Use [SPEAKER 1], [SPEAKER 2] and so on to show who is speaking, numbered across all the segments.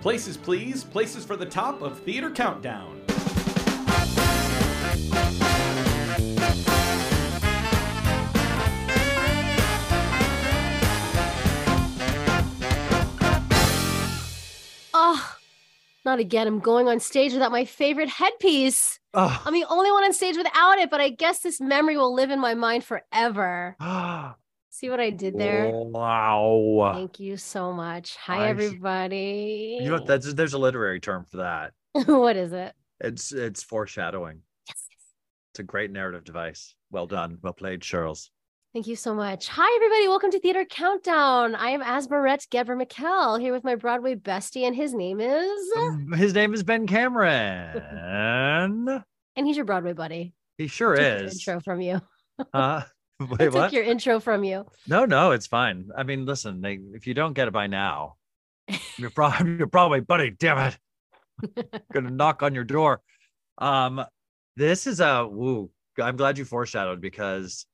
[SPEAKER 1] Places, please. Places for the top of Theater Countdown.
[SPEAKER 2] Oh, not again. I'm going on stage without my favorite headpiece.
[SPEAKER 3] Oh.
[SPEAKER 2] I'm the only one on stage without it, but I guess this memory will live in my mind forever. See what I did there?
[SPEAKER 3] Wow.
[SPEAKER 2] Thank you so much. Hi,
[SPEAKER 3] I
[SPEAKER 2] everybody.
[SPEAKER 3] You know that's there's a literary term for that.
[SPEAKER 2] what is it?
[SPEAKER 3] It's it's foreshadowing.
[SPEAKER 2] Yes.
[SPEAKER 3] It's a great narrative device. Well done. Well played, Charles.
[SPEAKER 2] Thank you so much. Hi, everybody. Welcome to Theater Countdown. I am Asmeret Ghebremichael here with my Broadway bestie, and his name is,
[SPEAKER 3] Um, His name is Ben Cameron.
[SPEAKER 2] and he's your Broadway buddy.
[SPEAKER 3] he sure
[SPEAKER 2] your
[SPEAKER 3] is.
[SPEAKER 2] intro from you.
[SPEAKER 3] Uh,
[SPEAKER 2] I
[SPEAKER 3] wait,
[SPEAKER 2] took
[SPEAKER 3] what?
[SPEAKER 2] your intro from you.
[SPEAKER 3] No, no, it's fine. I mean, listen, they, if you don't get it by now, you're probably you're probably buddy. Damn it, gonna knock on your door. Um, this is a woo. I'm glad you foreshadowed because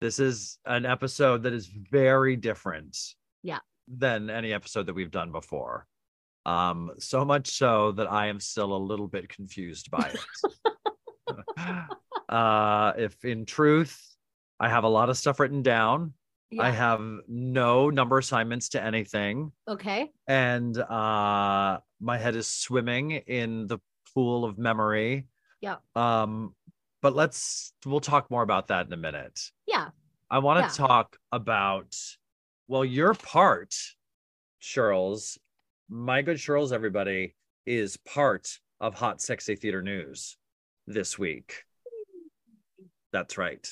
[SPEAKER 3] this is an episode that is very different.
[SPEAKER 2] Yeah.
[SPEAKER 3] Than any episode that we've done before. Um, so much so that I am still a little bit confused by it. uh, if in truth, I have a lot of stuff written down. I have no number assignments to anything,
[SPEAKER 2] Okay.
[SPEAKER 3] and uh, my head is swimming in the pool of memory.
[SPEAKER 2] Yeah.
[SPEAKER 3] Um, but let's we'll talk more about that in a minute.
[SPEAKER 2] Yeah.
[SPEAKER 3] I want to
[SPEAKER 2] Yeah.
[SPEAKER 3] talk about well, your part, Shirls, my good Shirls, everybody, is part of Hot Sexy Theater News this week. That's right.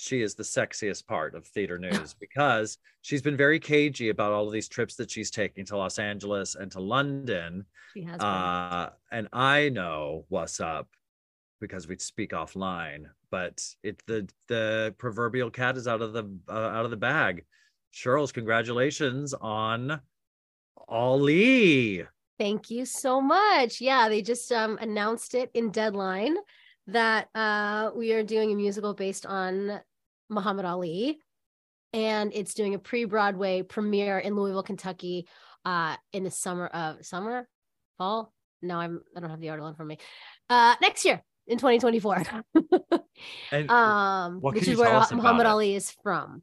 [SPEAKER 3] She is the sexiest part of theater news because she's been very cagey about all of these trips that she's taking to Los Angeles and to London.
[SPEAKER 2] She has.
[SPEAKER 3] Uh, and I know what's up because we speak offline, but it the the proverbial cat is out of the uh, out of the bag. Cheryl's congratulations on Ali.
[SPEAKER 2] Thank you so much. Yeah, they just um, announced it in Deadline that uh, we are doing a musical based on Muhammad Ali, and it's doing a pre-Broadway premiere in Louisville, Kentucky, uh, in the summer of summer, fall. No, I'm I don't have the article in front of me. Uh, next year in 2024,
[SPEAKER 3] And
[SPEAKER 2] um, which is where Muhammad? Ali is from.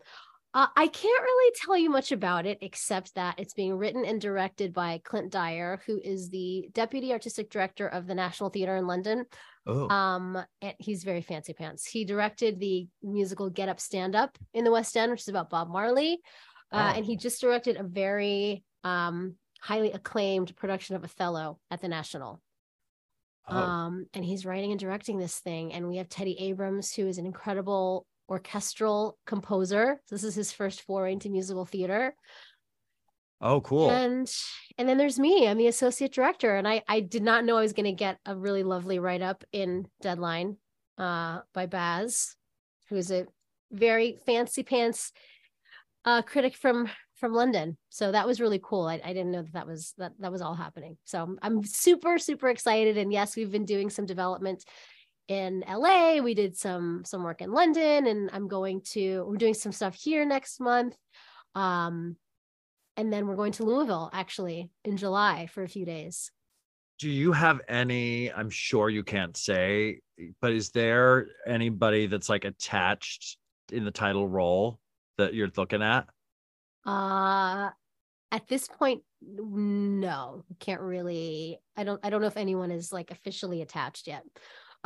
[SPEAKER 2] Uh, I can't really tell you much about it except that it's being written and directed by Clint Dyer, who is the deputy artistic director of the National Theatre in London.
[SPEAKER 3] oh,
[SPEAKER 2] Um, and he's very fancy pants. He directed the musical Get Up, Stand Up in the West End, which is about Bob Marley, uh,
[SPEAKER 3] Oh.
[SPEAKER 2] and he just directed a very um, highly acclaimed production of Othello at the National.
[SPEAKER 3] oh.
[SPEAKER 2] Um, and he's writing and directing this thing. And we have Teddy Abrams, who is an incredible orchestral composer. This is his first foray into musical theater.
[SPEAKER 3] oh, cool.
[SPEAKER 2] And and then there's me. I'm the associate director. And I I did not know I was gonna get a really lovely write-up in Deadline uh by Baz, who's a very fancy pants uh critic from from London. So that was really cool. I, I didn't know that that was that that was all happening. So I'm, I'm super super excited. And yes, we've been doing some development in LA. We did some some work in London, and I'm going to we're doing some stuff here next month. Um, and then we're going to Louisville actually in July for a few days.
[SPEAKER 3] Do you have any? I'm sure you can't say, but is there anybody that's like attached in the title role that you're looking at?
[SPEAKER 2] Uh at this point, no, can't really. I don't. I don't know if anyone is like officially attached yet.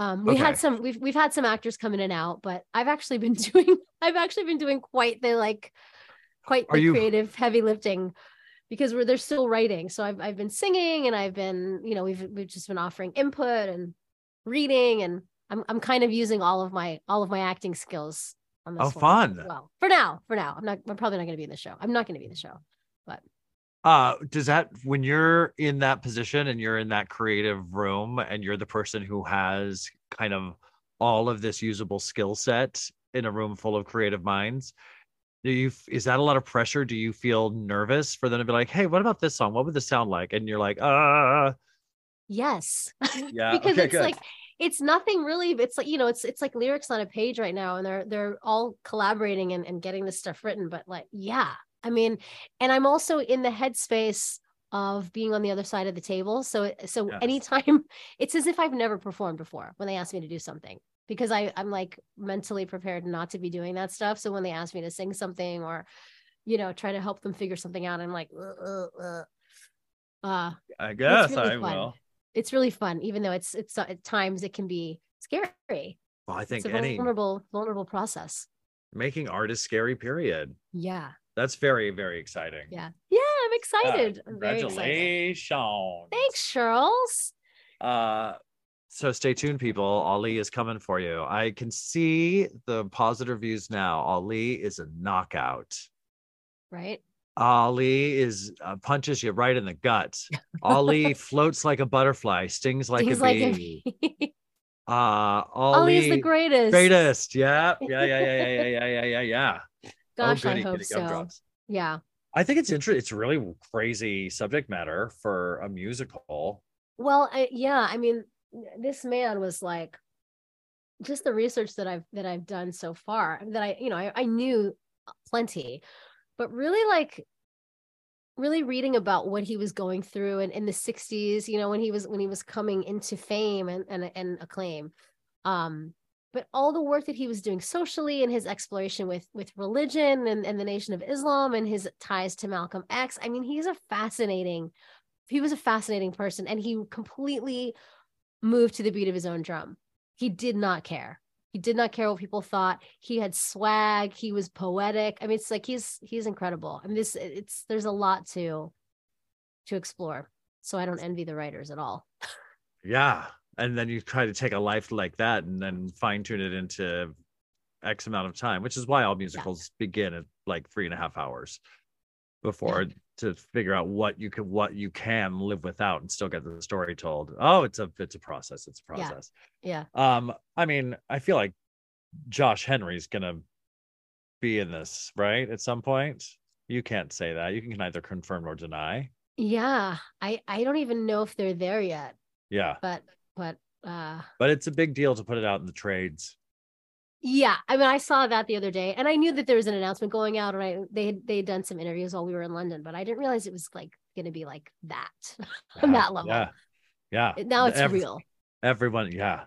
[SPEAKER 2] Um, we
[SPEAKER 3] Okay.
[SPEAKER 2] had some. We've we've had some actors come in and out, but I've actually been doing. I've actually been doing quite the like, quite
[SPEAKER 3] Are
[SPEAKER 2] the
[SPEAKER 3] you-
[SPEAKER 2] creative heavy lifting, because we're they're still writing. So I've I've been singing and I've been you know we've we've just been offering input and reading and I'm I'm kind of using all of my all of my acting skills on this.
[SPEAKER 3] Oh, fun.
[SPEAKER 2] Well, for now, for now, I'm not. I'm probably not going to be in the show. I'm not going to be in the show.
[SPEAKER 3] Uh, does that when you're in that position and you're in that creative room and you're the person who has kind of all of this usable skill set in a room full of creative minds, do you is that a lot of pressure? Do you feel nervous for them to be like, hey, what about this song? What would this sound like? And you're like, uh
[SPEAKER 2] Yes.
[SPEAKER 3] Yeah,
[SPEAKER 2] because
[SPEAKER 3] okay,
[SPEAKER 2] it's
[SPEAKER 3] good.
[SPEAKER 2] like it's nothing really it's like you know it's it's like lyrics on a page right now and they're they're all collaborating and, and getting this stuff written but like yeah i mean and i'm also in the headspace of being on the other side of the table. So so anytime it's as if I've never performed before when they ask me to do something because I I'm like mentally prepared not to be doing that stuff. So when they ask me to sing something or you know try to help them figure something out, I'm like uh, uh, uh. uh
[SPEAKER 3] I guess
[SPEAKER 2] really
[SPEAKER 3] I
[SPEAKER 2] fun.
[SPEAKER 3] will.
[SPEAKER 2] it's really fun even though it's it's at times it can be scary.
[SPEAKER 3] Well, I think
[SPEAKER 2] It's a
[SPEAKER 3] any
[SPEAKER 2] vulnerable vulnerable process.
[SPEAKER 3] making art is scary. Period.
[SPEAKER 2] Yeah.
[SPEAKER 3] That's very very exciting.
[SPEAKER 2] Yeah. Yeah, I'm excited. I'm very excited.
[SPEAKER 3] Congratulations.
[SPEAKER 2] Thanks, Charles.
[SPEAKER 3] Uh, so stay tuned, people. Ali is coming for you. I can see the positive reviews now. Ali is a knockout.
[SPEAKER 2] Right?
[SPEAKER 3] Ali is uh, punches you right in the gut. Ali floats like a butterfly, stings like
[SPEAKER 2] Things
[SPEAKER 3] a
[SPEAKER 2] like
[SPEAKER 3] bee.
[SPEAKER 2] a
[SPEAKER 3] uh,
[SPEAKER 2] Ali is the greatest.
[SPEAKER 3] greatest. Yeah, yeah, yeah, yeah, yeah, yeah, yeah, yeah, yeah.
[SPEAKER 2] Gosh,
[SPEAKER 3] oh,
[SPEAKER 2] I hope so.
[SPEAKER 3] gumdrops.
[SPEAKER 2] Yeah.
[SPEAKER 3] I think it's interesting. It's really crazy subject matter for a musical.
[SPEAKER 2] Well, I, yeah, I mean, this man was like just the research that I've that I've done so far that I, you know, I, I knew plenty, but really like really reading about what he was going through and in the 60s, you know, when he was when he was coming into fame and and, and acclaim. Um, but all the work that he was doing socially and his exploration with with religion and, and the nation of Islam and his ties to Malcolm X. I mean, he's a fascinating, he was a fascinating person and he completely moved to the beat of his own drum. He did not care. He did not care what people thought. He had swag. He was poetic. I mean, it's like he's he's incredible. I mean, this it's there's a lot to to explore. So I don't envy the writers at all.
[SPEAKER 3] Yeah. And then you try to take a life like that and then fine tune it into X amount of time, which is why all musicals begin at like three and a half hours before to figure out what you can what you can live without and still get the story told. Oh, it's a it's a process. It's a
[SPEAKER 2] Yeah.
[SPEAKER 3] process.
[SPEAKER 2] Yeah.
[SPEAKER 3] Um, I mean, I feel like Josh Henry's gonna be in this, right? At some point. You can't say that. You can neither confirm nor deny.
[SPEAKER 2] Yeah. I I don't even know if they're there yet,
[SPEAKER 3] Yeah.
[SPEAKER 2] but but uh
[SPEAKER 3] But it's a big deal to put it out in the trades.
[SPEAKER 2] Yeah, I mean, I saw that the other day, and I knew that there was an announcement going out, and I they had they had done some interviews while we were in London, but I didn't realize it was like going to be like that on that level.
[SPEAKER 3] Yeah. Yeah.
[SPEAKER 2] Now it's
[SPEAKER 3] Ev-
[SPEAKER 2] real.
[SPEAKER 3] Everyone, yeah.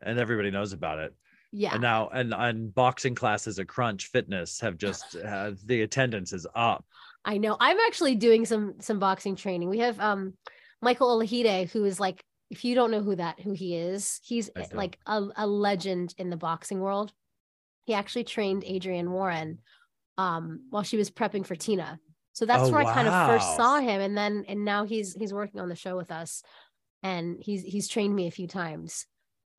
[SPEAKER 3] And everybody knows about it.
[SPEAKER 2] Yeah,
[SPEAKER 3] And now and and boxing classes at Crunch Fitness have just uh, the attendance is up.
[SPEAKER 2] I know. I'm actually doing some some boxing training. We have um Michael Olajide, who is like, if you don't know who that who he is, he's like a, a legend in the boxing world. He actually trained Adrienne Warren um while she was prepping for Tina. So that's
[SPEAKER 3] Oh,
[SPEAKER 2] where I kind of first saw him. And then and now he's he's working on the show with us. And he's he's trained me a few times.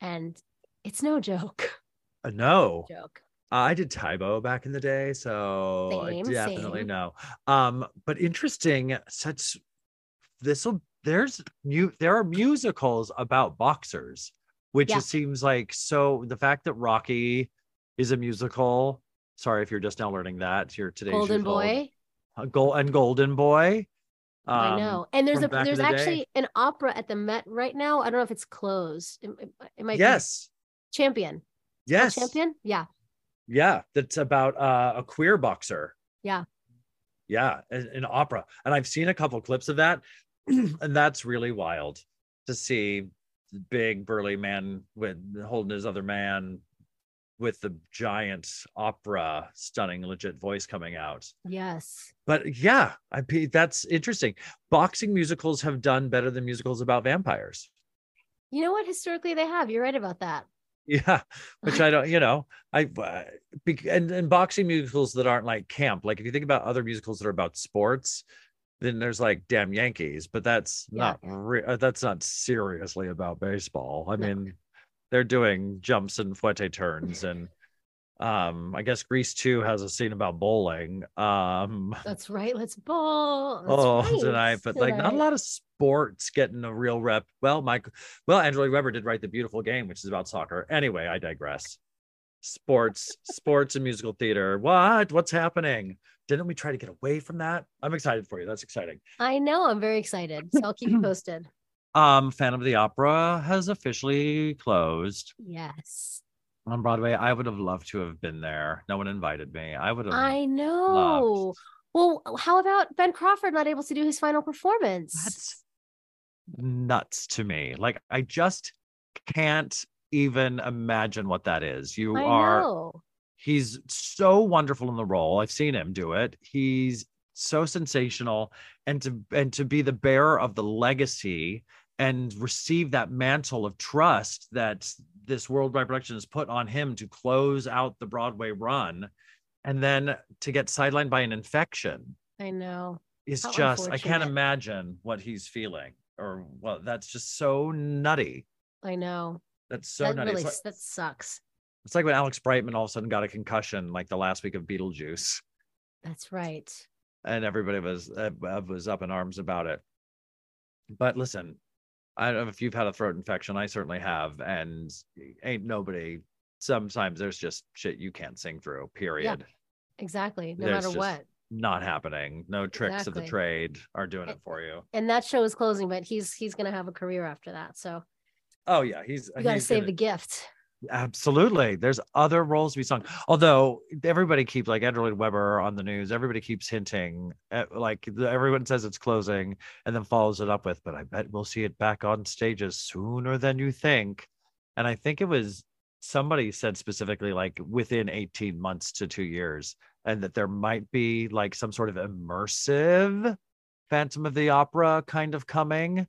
[SPEAKER 2] And it's no joke.
[SPEAKER 3] Uh, no.
[SPEAKER 2] Joke.
[SPEAKER 3] I did Tae Bo back in the day, so
[SPEAKER 2] Same,
[SPEAKER 3] I definitely
[SPEAKER 2] same.
[SPEAKER 3] know. Um, but interesting, such this will there's mu there are musicals about boxers, which
[SPEAKER 2] Yeah.
[SPEAKER 3] it seems like so the fact that Rocky is a musical. Sorry if you're just now learning that. You're today's
[SPEAKER 2] Golden
[SPEAKER 3] years old.
[SPEAKER 2] Boy.
[SPEAKER 3] Uh, Gold and Golden Boy.
[SPEAKER 2] I
[SPEAKER 3] Um,
[SPEAKER 2] know. And there's a there's
[SPEAKER 3] the day.
[SPEAKER 2] actually an opera at the Met right now. I don't know if it's closed. It, it, it might
[SPEAKER 3] Yes.
[SPEAKER 2] Champion. Oh,
[SPEAKER 3] Yes.
[SPEAKER 2] Champion? Yeah.
[SPEAKER 3] Yeah, that's about uh, a queer boxer.
[SPEAKER 2] Yeah.
[SPEAKER 3] Yeah, an opera. And I've seen a couple clips of that. and that's really wild to see the big burly man with holding his other man with the giant opera stunning legit voice coming out.
[SPEAKER 2] Yes.
[SPEAKER 3] But yeah, I that's interesting. Boxing musicals have done better than musicals about vampires.
[SPEAKER 2] You know what? Historically, they have. You're right about that.
[SPEAKER 3] Yeah, which I don't, you know, I uh, and and boxing musicals that aren't like camp. Like if you think about other musicals that are about sports, then there's like Damn Yankees, but that's
[SPEAKER 2] Yeah.
[SPEAKER 3] not re- uh, that's not seriously about baseball. I
[SPEAKER 2] No.
[SPEAKER 3] mean, they're doing jumps and fouette turns and um I guess Grease 2 has a scene about bowling. Um
[SPEAKER 2] That's right. Let's bowl. That's
[SPEAKER 3] oh
[SPEAKER 2] right.
[SPEAKER 3] tonight, but like not a lot of sports getting a real rep. Well, Mike, well, Andrew Webber did write the beautiful game, which is about soccer. Anyway, I digress. Sports, sports and musical theater. What? What's happening? Didn't we try to get away from that? I'm excited for you. That's exciting.
[SPEAKER 2] I know. I'm very excited. So I'll keep you posted.
[SPEAKER 3] Um, Phantom of the Opera has officially closed
[SPEAKER 2] Yes.
[SPEAKER 3] on Broadway. I would have loved to have been there. No one invited me. I would have
[SPEAKER 2] I know. Well, how about Ben Crawford not able to do his final performance?
[SPEAKER 3] That's nuts to me. Like I just can't even imagine what that is. You
[SPEAKER 2] I
[SPEAKER 3] are
[SPEAKER 2] know.
[SPEAKER 3] he's so wonderful in the role. I've seen him do it. He's so sensational and to and to be the bearer of the legacy and receive that mantle of trust that this worldwide production has put on him to close out the Broadway run and then to get sidelined by an infection
[SPEAKER 2] I know.
[SPEAKER 3] It's
[SPEAKER 2] How
[SPEAKER 3] just I can't imagine what he's feeling or well that's just so nutty.
[SPEAKER 2] I know.
[SPEAKER 3] That's so
[SPEAKER 2] that
[SPEAKER 3] nutty.
[SPEAKER 2] really
[SPEAKER 3] like,
[SPEAKER 2] that sucks.
[SPEAKER 3] it's like when Alex Brightman all of a sudden got a concussion like the last week of Beetlejuice.
[SPEAKER 2] That's right.
[SPEAKER 3] and everybody was uh, uh, was up in arms about it. But listen, I don't know if you've had a throat infection. I certainly have, and ain't nobody. Sometimes there's just shit you can't sing through. Period.
[SPEAKER 2] Exactly. No
[SPEAKER 3] There's
[SPEAKER 2] matter what.
[SPEAKER 3] Not happening. No tricks of the trade are doing it for you.
[SPEAKER 2] And that show is closing, but he's he's gonna have a career after that. So
[SPEAKER 3] Oh yeah, he's
[SPEAKER 2] you gotta
[SPEAKER 3] he's
[SPEAKER 2] save
[SPEAKER 3] gonna-
[SPEAKER 2] the gift.
[SPEAKER 3] Absolutely. There's other roles to be sung. Although everybody keeps like Andrew Lloyd Webber on the news, everybody keeps hinting at, like everyone says it's closing and then follows it up with, but I bet we'll see it back on stages sooner than you think. And I think it was somebody said specifically like within 18 months to two years, and that there might be like some sort of immersive Phantom of the Opera kind of coming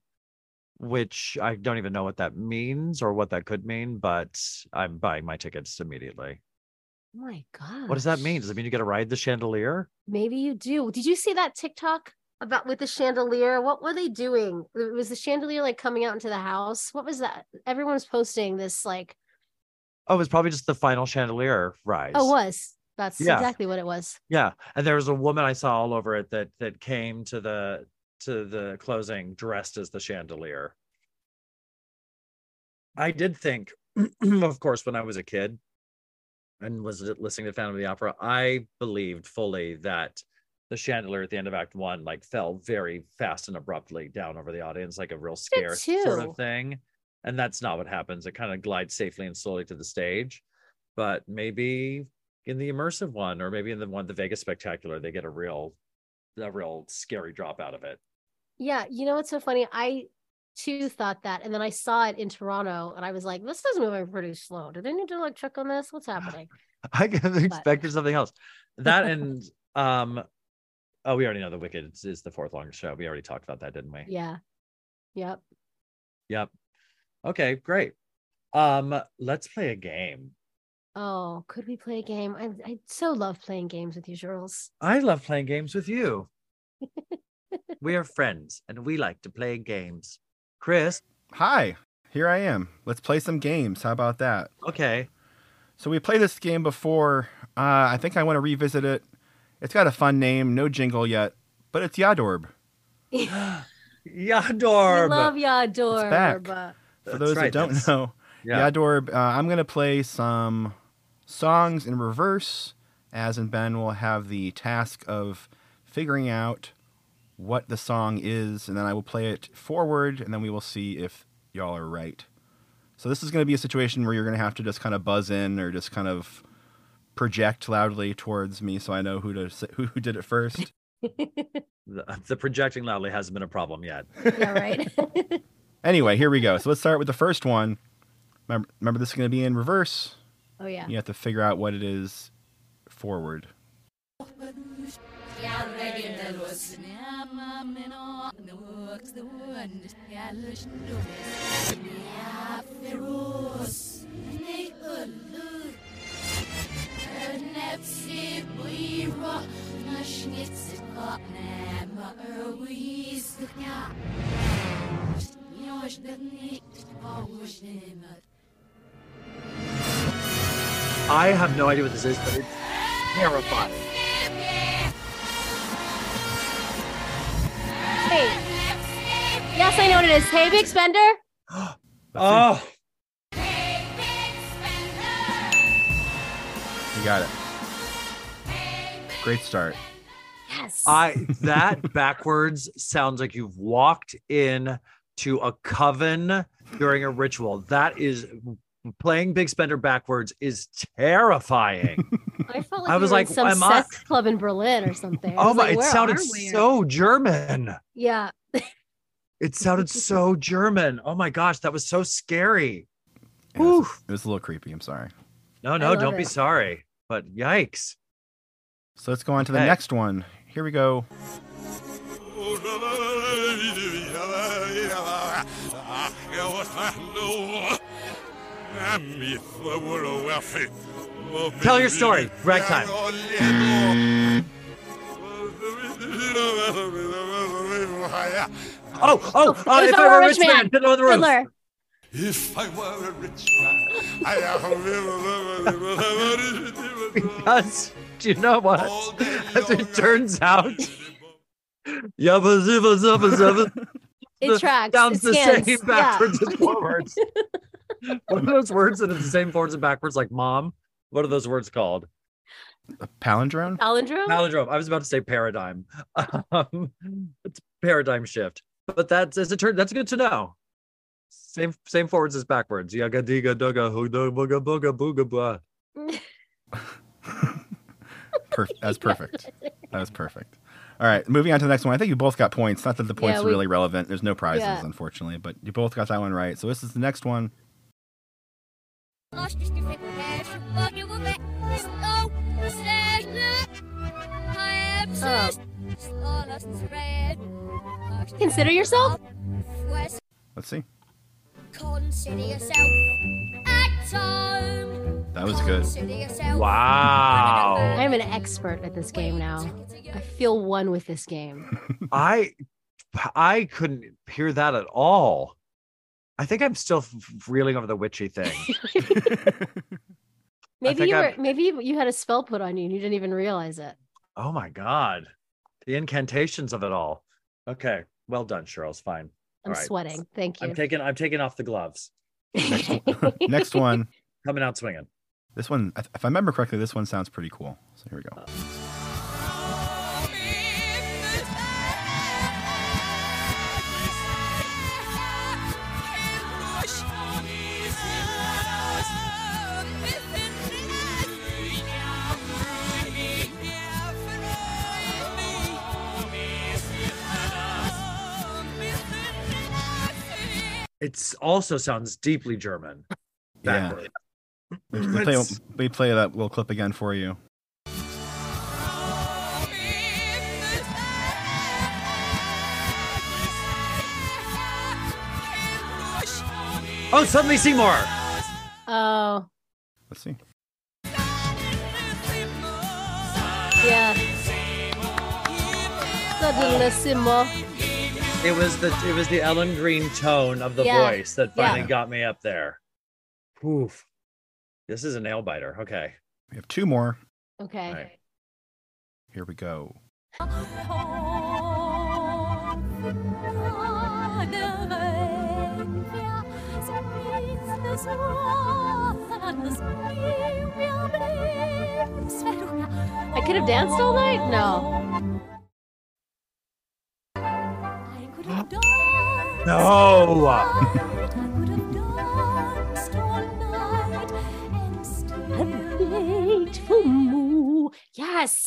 [SPEAKER 3] which I don't even know what that means or what that could mean, but I'm buying my tickets immediately.
[SPEAKER 2] Oh my god.
[SPEAKER 3] What does that mean? Does it mean you get to ride the chandelier?
[SPEAKER 2] Maybe you do. Did you see that TikTok about with the chandelier? What were they doing? Was the chandelier like coming out into the house? What was that? Everyone was posting this like,
[SPEAKER 3] Oh, it was probably just the final chandelier rise.
[SPEAKER 2] oh, it was. That's
[SPEAKER 3] Yeah.
[SPEAKER 2] exactly what it was.
[SPEAKER 3] Yeah, and there was a woman I saw all over it that that came to the to the closing dressed as the chandelier. I did think, of course, when I was a kid and was listening to Phantom of the Opera, I believed fully that the chandelier at the end of Act One like fell very fast and abruptly down over the audience, like a real scare sort of thing. And that's not what happens. It kind of glides safely and slowly to the stage. But maybe in the immersive one, or maybe in the one, the Vegas Spectacular, they get a real, a real scary drop out of it.
[SPEAKER 2] Yeah, you know what's so funny? I too thought that, and then I saw it in Toronto, and I was like, "This is moving pretty slow. Do they need to like check on this? What's happening?"
[SPEAKER 3] I expected something else. That and um, oh, we already know the Wicked is, is the fourth longest show. We already talked about that, didn't we?
[SPEAKER 2] Yeah. Yep.
[SPEAKER 3] Yep. Okay, great. Um, let's play a game.
[SPEAKER 2] Oh, could we play a game? I I so love playing games with you, Jules.
[SPEAKER 3] I love playing games with you. we are friends, and we like to play games. Chris,
[SPEAKER 4] Hi, here I am. Let's play some games. How about that?
[SPEAKER 3] okay.
[SPEAKER 4] So we played this game before. Uh, I think I want to revisit it. It's got a fun name, no jingle yet, but it's Yadorb.
[SPEAKER 3] Yadorb.
[SPEAKER 2] I love Yadorb.
[SPEAKER 4] back.
[SPEAKER 2] Uh,
[SPEAKER 4] For those
[SPEAKER 3] right,
[SPEAKER 4] that don't
[SPEAKER 3] that's-
[SPEAKER 4] know,
[SPEAKER 3] Yeah.
[SPEAKER 4] Yadorb, uh, I'm going to play some songs in reverse, as and Ben will have the task of figuring out what the song is, and then I will play it forward, and then we will see if y'all are right. So this is going to be a situation where you're going to have to just kind of buzz in or just kind of project loudly towards me so I know who to s- who, who did it first.
[SPEAKER 3] The, the projecting loudly hasn't been a problem yet.
[SPEAKER 2] yeah, right.
[SPEAKER 4] anyway, here we go. So let's start with the first one. Remember, remember this is going to be in reverse.
[SPEAKER 2] oh yeah.
[SPEAKER 4] You have to figure out what it is forward.
[SPEAKER 3] I have no idea what this is, but it's terrifying.
[SPEAKER 2] Hey. Yes, I know what it is. Hey, Big Spender.
[SPEAKER 3] Oh,
[SPEAKER 4] You got it. Great start.
[SPEAKER 2] Yes.
[SPEAKER 3] I that backwards sounds like you've walked in to a coven during a ritual. That is playing Big Spender backwards is terrifying.
[SPEAKER 2] I felt like
[SPEAKER 3] I was
[SPEAKER 2] were in
[SPEAKER 3] like,
[SPEAKER 2] some
[SPEAKER 3] am I-
[SPEAKER 2] sex club in Berlin or something.
[SPEAKER 3] Oh
[SPEAKER 2] was
[SPEAKER 3] my!
[SPEAKER 2] like,
[SPEAKER 3] it
[SPEAKER 2] where
[SPEAKER 3] sounded so German.
[SPEAKER 2] Yeah.
[SPEAKER 3] It sounded so German. Oh my gosh, that was so scary.
[SPEAKER 4] It was, it was a little creepy. I'm sorry.
[SPEAKER 3] No, no, don't be sorry. But yikes.
[SPEAKER 4] So let's go on to the
[SPEAKER 3] Okay.
[SPEAKER 4] next one. Here we go.
[SPEAKER 3] Tell your story. Ragtime. Oh, oh,
[SPEAKER 2] Oh,
[SPEAKER 3] uh, if I were a rich man,
[SPEAKER 2] man.
[SPEAKER 3] Fiddler on the Roof.
[SPEAKER 2] Fiddler.
[SPEAKER 5] If I were a rich man, I
[SPEAKER 3] Because, do you know what? As it turns out, yabba zibba zabba zabba
[SPEAKER 2] It tracks.
[SPEAKER 3] sounds
[SPEAKER 2] it
[SPEAKER 3] the
[SPEAKER 2] scans.
[SPEAKER 3] same backwards and forwards. what are those words that are the same forwards and backwards, like mom? What are those words called?
[SPEAKER 4] A palindrome.
[SPEAKER 2] Palindrome?
[SPEAKER 3] Palindrome. I was about to say paradigm. Um, it's paradigm shift, but that's as it turns. That's good to know. Same same forwards as backwards. Yaga diga dugga huga booga booga booga blah.
[SPEAKER 4] Perf- that's perfect. That was perfect. All right, moving on to the next one. I think you both got points. Not that the points
[SPEAKER 2] Yeah,
[SPEAKER 4] are really relevant. There's no prizes,
[SPEAKER 2] Yeah.
[SPEAKER 4] unfortunately, but you both got that one right. So this is the next one.
[SPEAKER 2] Oh. Consider yourself?
[SPEAKER 4] Let's see.
[SPEAKER 6] Consider yourself at home.
[SPEAKER 4] That was good.
[SPEAKER 3] Wow.
[SPEAKER 2] I'm an expert at this game now. I feel one with this game.
[SPEAKER 3] I I couldn't hear that at all. I think I'm still f- reeling over the witchy thing.
[SPEAKER 2] Maybe you were
[SPEAKER 3] I've-
[SPEAKER 2] maybe you had a spell put on you and you didn't even realize it.
[SPEAKER 3] oh my god, the incantations of it all. Okay, well done, Cheryl's fine.
[SPEAKER 2] I'm
[SPEAKER 3] All right.
[SPEAKER 2] sweating. Thank you.
[SPEAKER 3] I'm taking I'm taking off the gloves.
[SPEAKER 4] next one.
[SPEAKER 3] Coming out swinging.
[SPEAKER 4] This one, if I remember correctly, this one sounds pretty cool. So here we go.
[SPEAKER 3] Uh, It also sounds deeply German.
[SPEAKER 4] Yeah.
[SPEAKER 3] Backward.
[SPEAKER 4] We, we play, we play that little clip again for you.
[SPEAKER 3] Oh, suddenly Seymour.
[SPEAKER 2] oh,
[SPEAKER 4] Let's see.
[SPEAKER 2] yeah. Suddenlissimo.
[SPEAKER 3] It was the it was the Ellen Greene tone of the
[SPEAKER 2] Yeah,
[SPEAKER 3] voice that
[SPEAKER 2] yeah.
[SPEAKER 3] finally got me up there. Oof. This is a nail biter. Okay.
[SPEAKER 4] We have two more.
[SPEAKER 2] Okay.
[SPEAKER 3] All right.
[SPEAKER 4] Here we go.
[SPEAKER 2] I could have danced all night? No.
[SPEAKER 3] No.
[SPEAKER 2] Yes.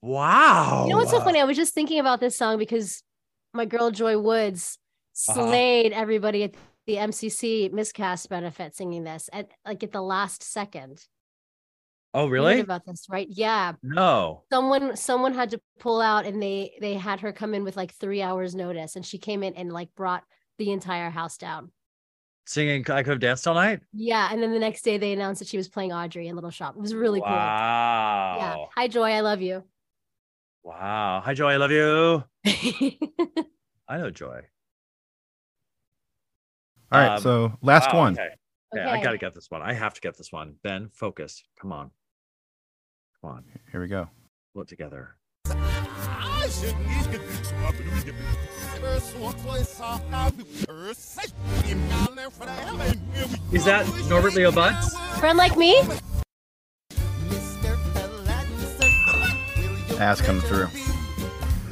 [SPEAKER 3] Wow.
[SPEAKER 2] You know what's so funny? I was just thinking about this song because my girl Joy Woods
[SPEAKER 3] Uh-huh.
[SPEAKER 2] slayed everybody at the MCC miscast benefit singing this at like at the last second.
[SPEAKER 3] Oh,
[SPEAKER 2] You heard
[SPEAKER 3] really?
[SPEAKER 2] about this, right? Yeah.
[SPEAKER 3] No.
[SPEAKER 2] Someone someone had to pull out and they they had her come in with like three hours notice and she came in and like brought the entire house down.
[SPEAKER 3] Singing I could have danced all night?
[SPEAKER 2] Yeah. And then the next day they announced that she was playing Audrey in Little Shop. It was really cool.
[SPEAKER 3] wow.
[SPEAKER 2] Yeah. Hi Joy, I love you.
[SPEAKER 3] Wow. Hi, Joy. I love you. I know Joy.
[SPEAKER 4] All right,
[SPEAKER 3] Um,
[SPEAKER 4] so last
[SPEAKER 3] Wow,
[SPEAKER 4] one.
[SPEAKER 3] Okay. Okay, I got to get this one. I have to get this one. Ben, focus. Come on. Come on.
[SPEAKER 4] Here we go.
[SPEAKER 3] Pull it together. Is that Norbert Leo Butz?
[SPEAKER 2] Friend like me?
[SPEAKER 4] Ass coming through.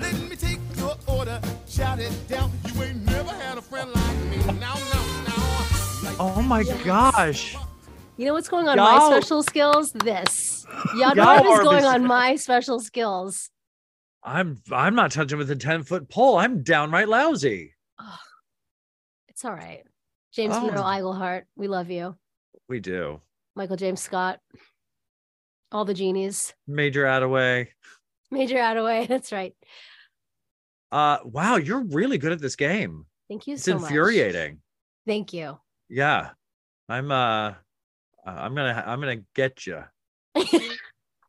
[SPEAKER 5] Let me take your order, shout it down. You ain't never had a friend like me. Now, now, now.
[SPEAKER 3] Oh my gosh.
[SPEAKER 2] You know what's going on
[SPEAKER 3] Yo.
[SPEAKER 2] my special skills? This. Yadorb
[SPEAKER 3] Yadorb
[SPEAKER 2] is going on my special skills.
[SPEAKER 3] I'm I'm not touching with a 10 foot pole. I'm downright lousy.
[SPEAKER 2] Oh, it's all right. James
[SPEAKER 3] Oh.
[SPEAKER 2] Monroe Iglehart, we love you.
[SPEAKER 3] We do.
[SPEAKER 2] Michael James Scott, all the genies.
[SPEAKER 3] Major Attaway.
[SPEAKER 2] Major Attaway, that's right.
[SPEAKER 3] Uh wow, you're really good at this game.
[SPEAKER 2] Thank you
[SPEAKER 3] It's
[SPEAKER 2] so much.
[SPEAKER 3] infuriating.
[SPEAKER 2] Thank you.
[SPEAKER 3] Yeah. I'm uh Uh, I'm gonna I'm gonna get you.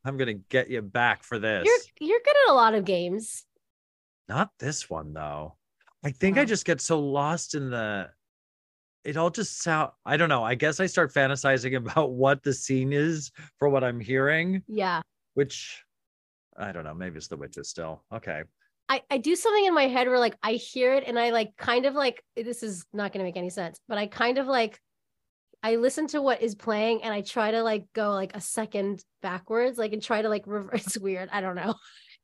[SPEAKER 3] I'm gonna get you back for this.
[SPEAKER 2] You're you're good at a lot of games.
[SPEAKER 3] Not this one though. I think I
[SPEAKER 2] oh.
[SPEAKER 3] just get so lost in the it all just sound I don't know. I guess I start fantasizing about what the scene is for what I'm hearing,
[SPEAKER 2] Yeah.
[SPEAKER 3] which I don't know. Maybe it's the witches still. Okay.
[SPEAKER 2] I, I do something in my head where like I hear it and I like kind of like this is not gonna make any sense, but I kind of like I listen to what is playing and I try to like go like a second backwards, like and try to like reverse. It's weird. I don't know.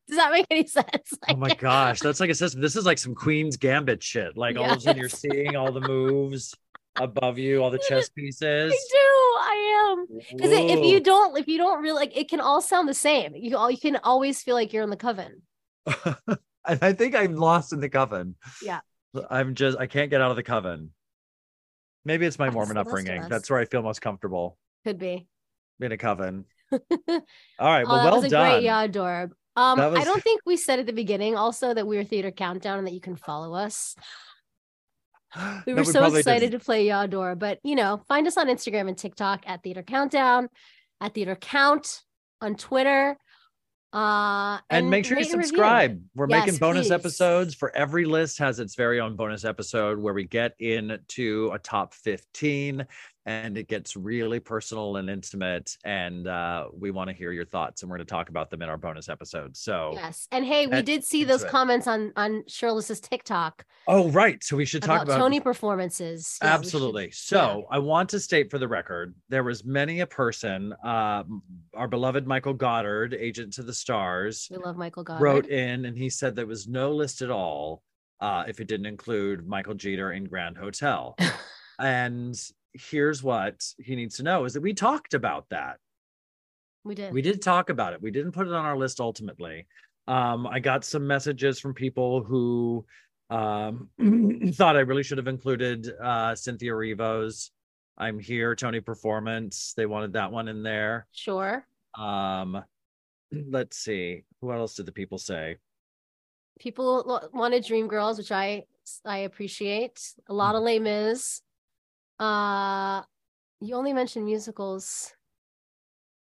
[SPEAKER 2] Does that make any sense?
[SPEAKER 3] Oh my gosh. That's like a system. This is like some Queen's Gambit shit. Like all of a sudden you're seeing all the moves above you, all the chess pieces.
[SPEAKER 2] I do. I am. Because if you don't, if you don't really like, it can all sound the same. You all you can always feel like you're in the coven.
[SPEAKER 3] I I think I'm lost in the coven.
[SPEAKER 2] Yeah.
[SPEAKER 3] I'm just I can't get out of the coven. Maybe it's my
[SPEAKER 2] That's
[SPEAKER 3] Mormon
[SPEAKER 2] the rest of
[SPEAKER 3] upbringing. That's where I feel most comfortable
[SPEAKER 2] Could be.
[SPEAKER 3] in a coven. All right. Well,
[SPEAKER 2] oh, that
[SPEAKER 3] well
[SPEAKER 2] was
[SPEAKER 3] done.
[SPEAKER 2] great Yadorb. Um,
[SPEAKER 3] That
[SPEAKER 2] I don't think we said at the beginning also that we were Theater Countdown and that you can follow us. We
[SPEAKER 3] No,
[SPEAKER 2] were so excited
[SPEAKER 3] didn't.
[SPEAKER 2] to play Yador, but you know, find us on Instagram and TikTok at Theater Countdown, at Theater Count on Twitter. Uh,
[SPEAKER 3] and make sure you
[SPEAKER 2] and
[SPEAKER 3] subscribe. We're making bonus
[SPEAKER 2] please.
[SPEAKER 3] episodes for every list has its very own bonus episode where we get into a top 15 and it gets really personal and intimate and uh, we want to hear your thoughts and we're going to talk about them in our bonus episodes. So
[SPEAKER 2] Yes, and hey, we did see those comments on on Shirless's TikTok
[SPEAKER 3] Oh right, so we should talk
[SPEAKER 2] about,
[SPEAKER 3] about
[SPEAKER 2] Tony performances. Yeah, we should-
[SPEAKER 3] Absolutely. So I want to state for the record, there was many a person, uh, our beloved Michael Goddard, agent to the stars,
[SPEAKER 2] we love Michael Goddard.
[SPEAKER 3] wrote in and he said there was no list at all uh, if it didn't include Michael Jeter in Grand Hotel. and here's what he needs to know is that we talked about that.
[SPEAKER 2] we did.
[SPEAKER 3] We did talk about it. We didn't put it on our list ultimately. Um, I got some messages from people who um, thought I really should have included uh, Cynthia Erivo's. I'm here, Tony Performance. They wanted that one in there.
[SPEAKER 2] Sure.
[SPEAKER 3] Um, let's see. What else did the people say?
[SPEAKER 2] People wanted Dream Girls, which I I appreciate. A lot
[SPEAKER 3] Mm.
[SPEAKER 2] of Les Mis. Uh, you only mentioned musicals.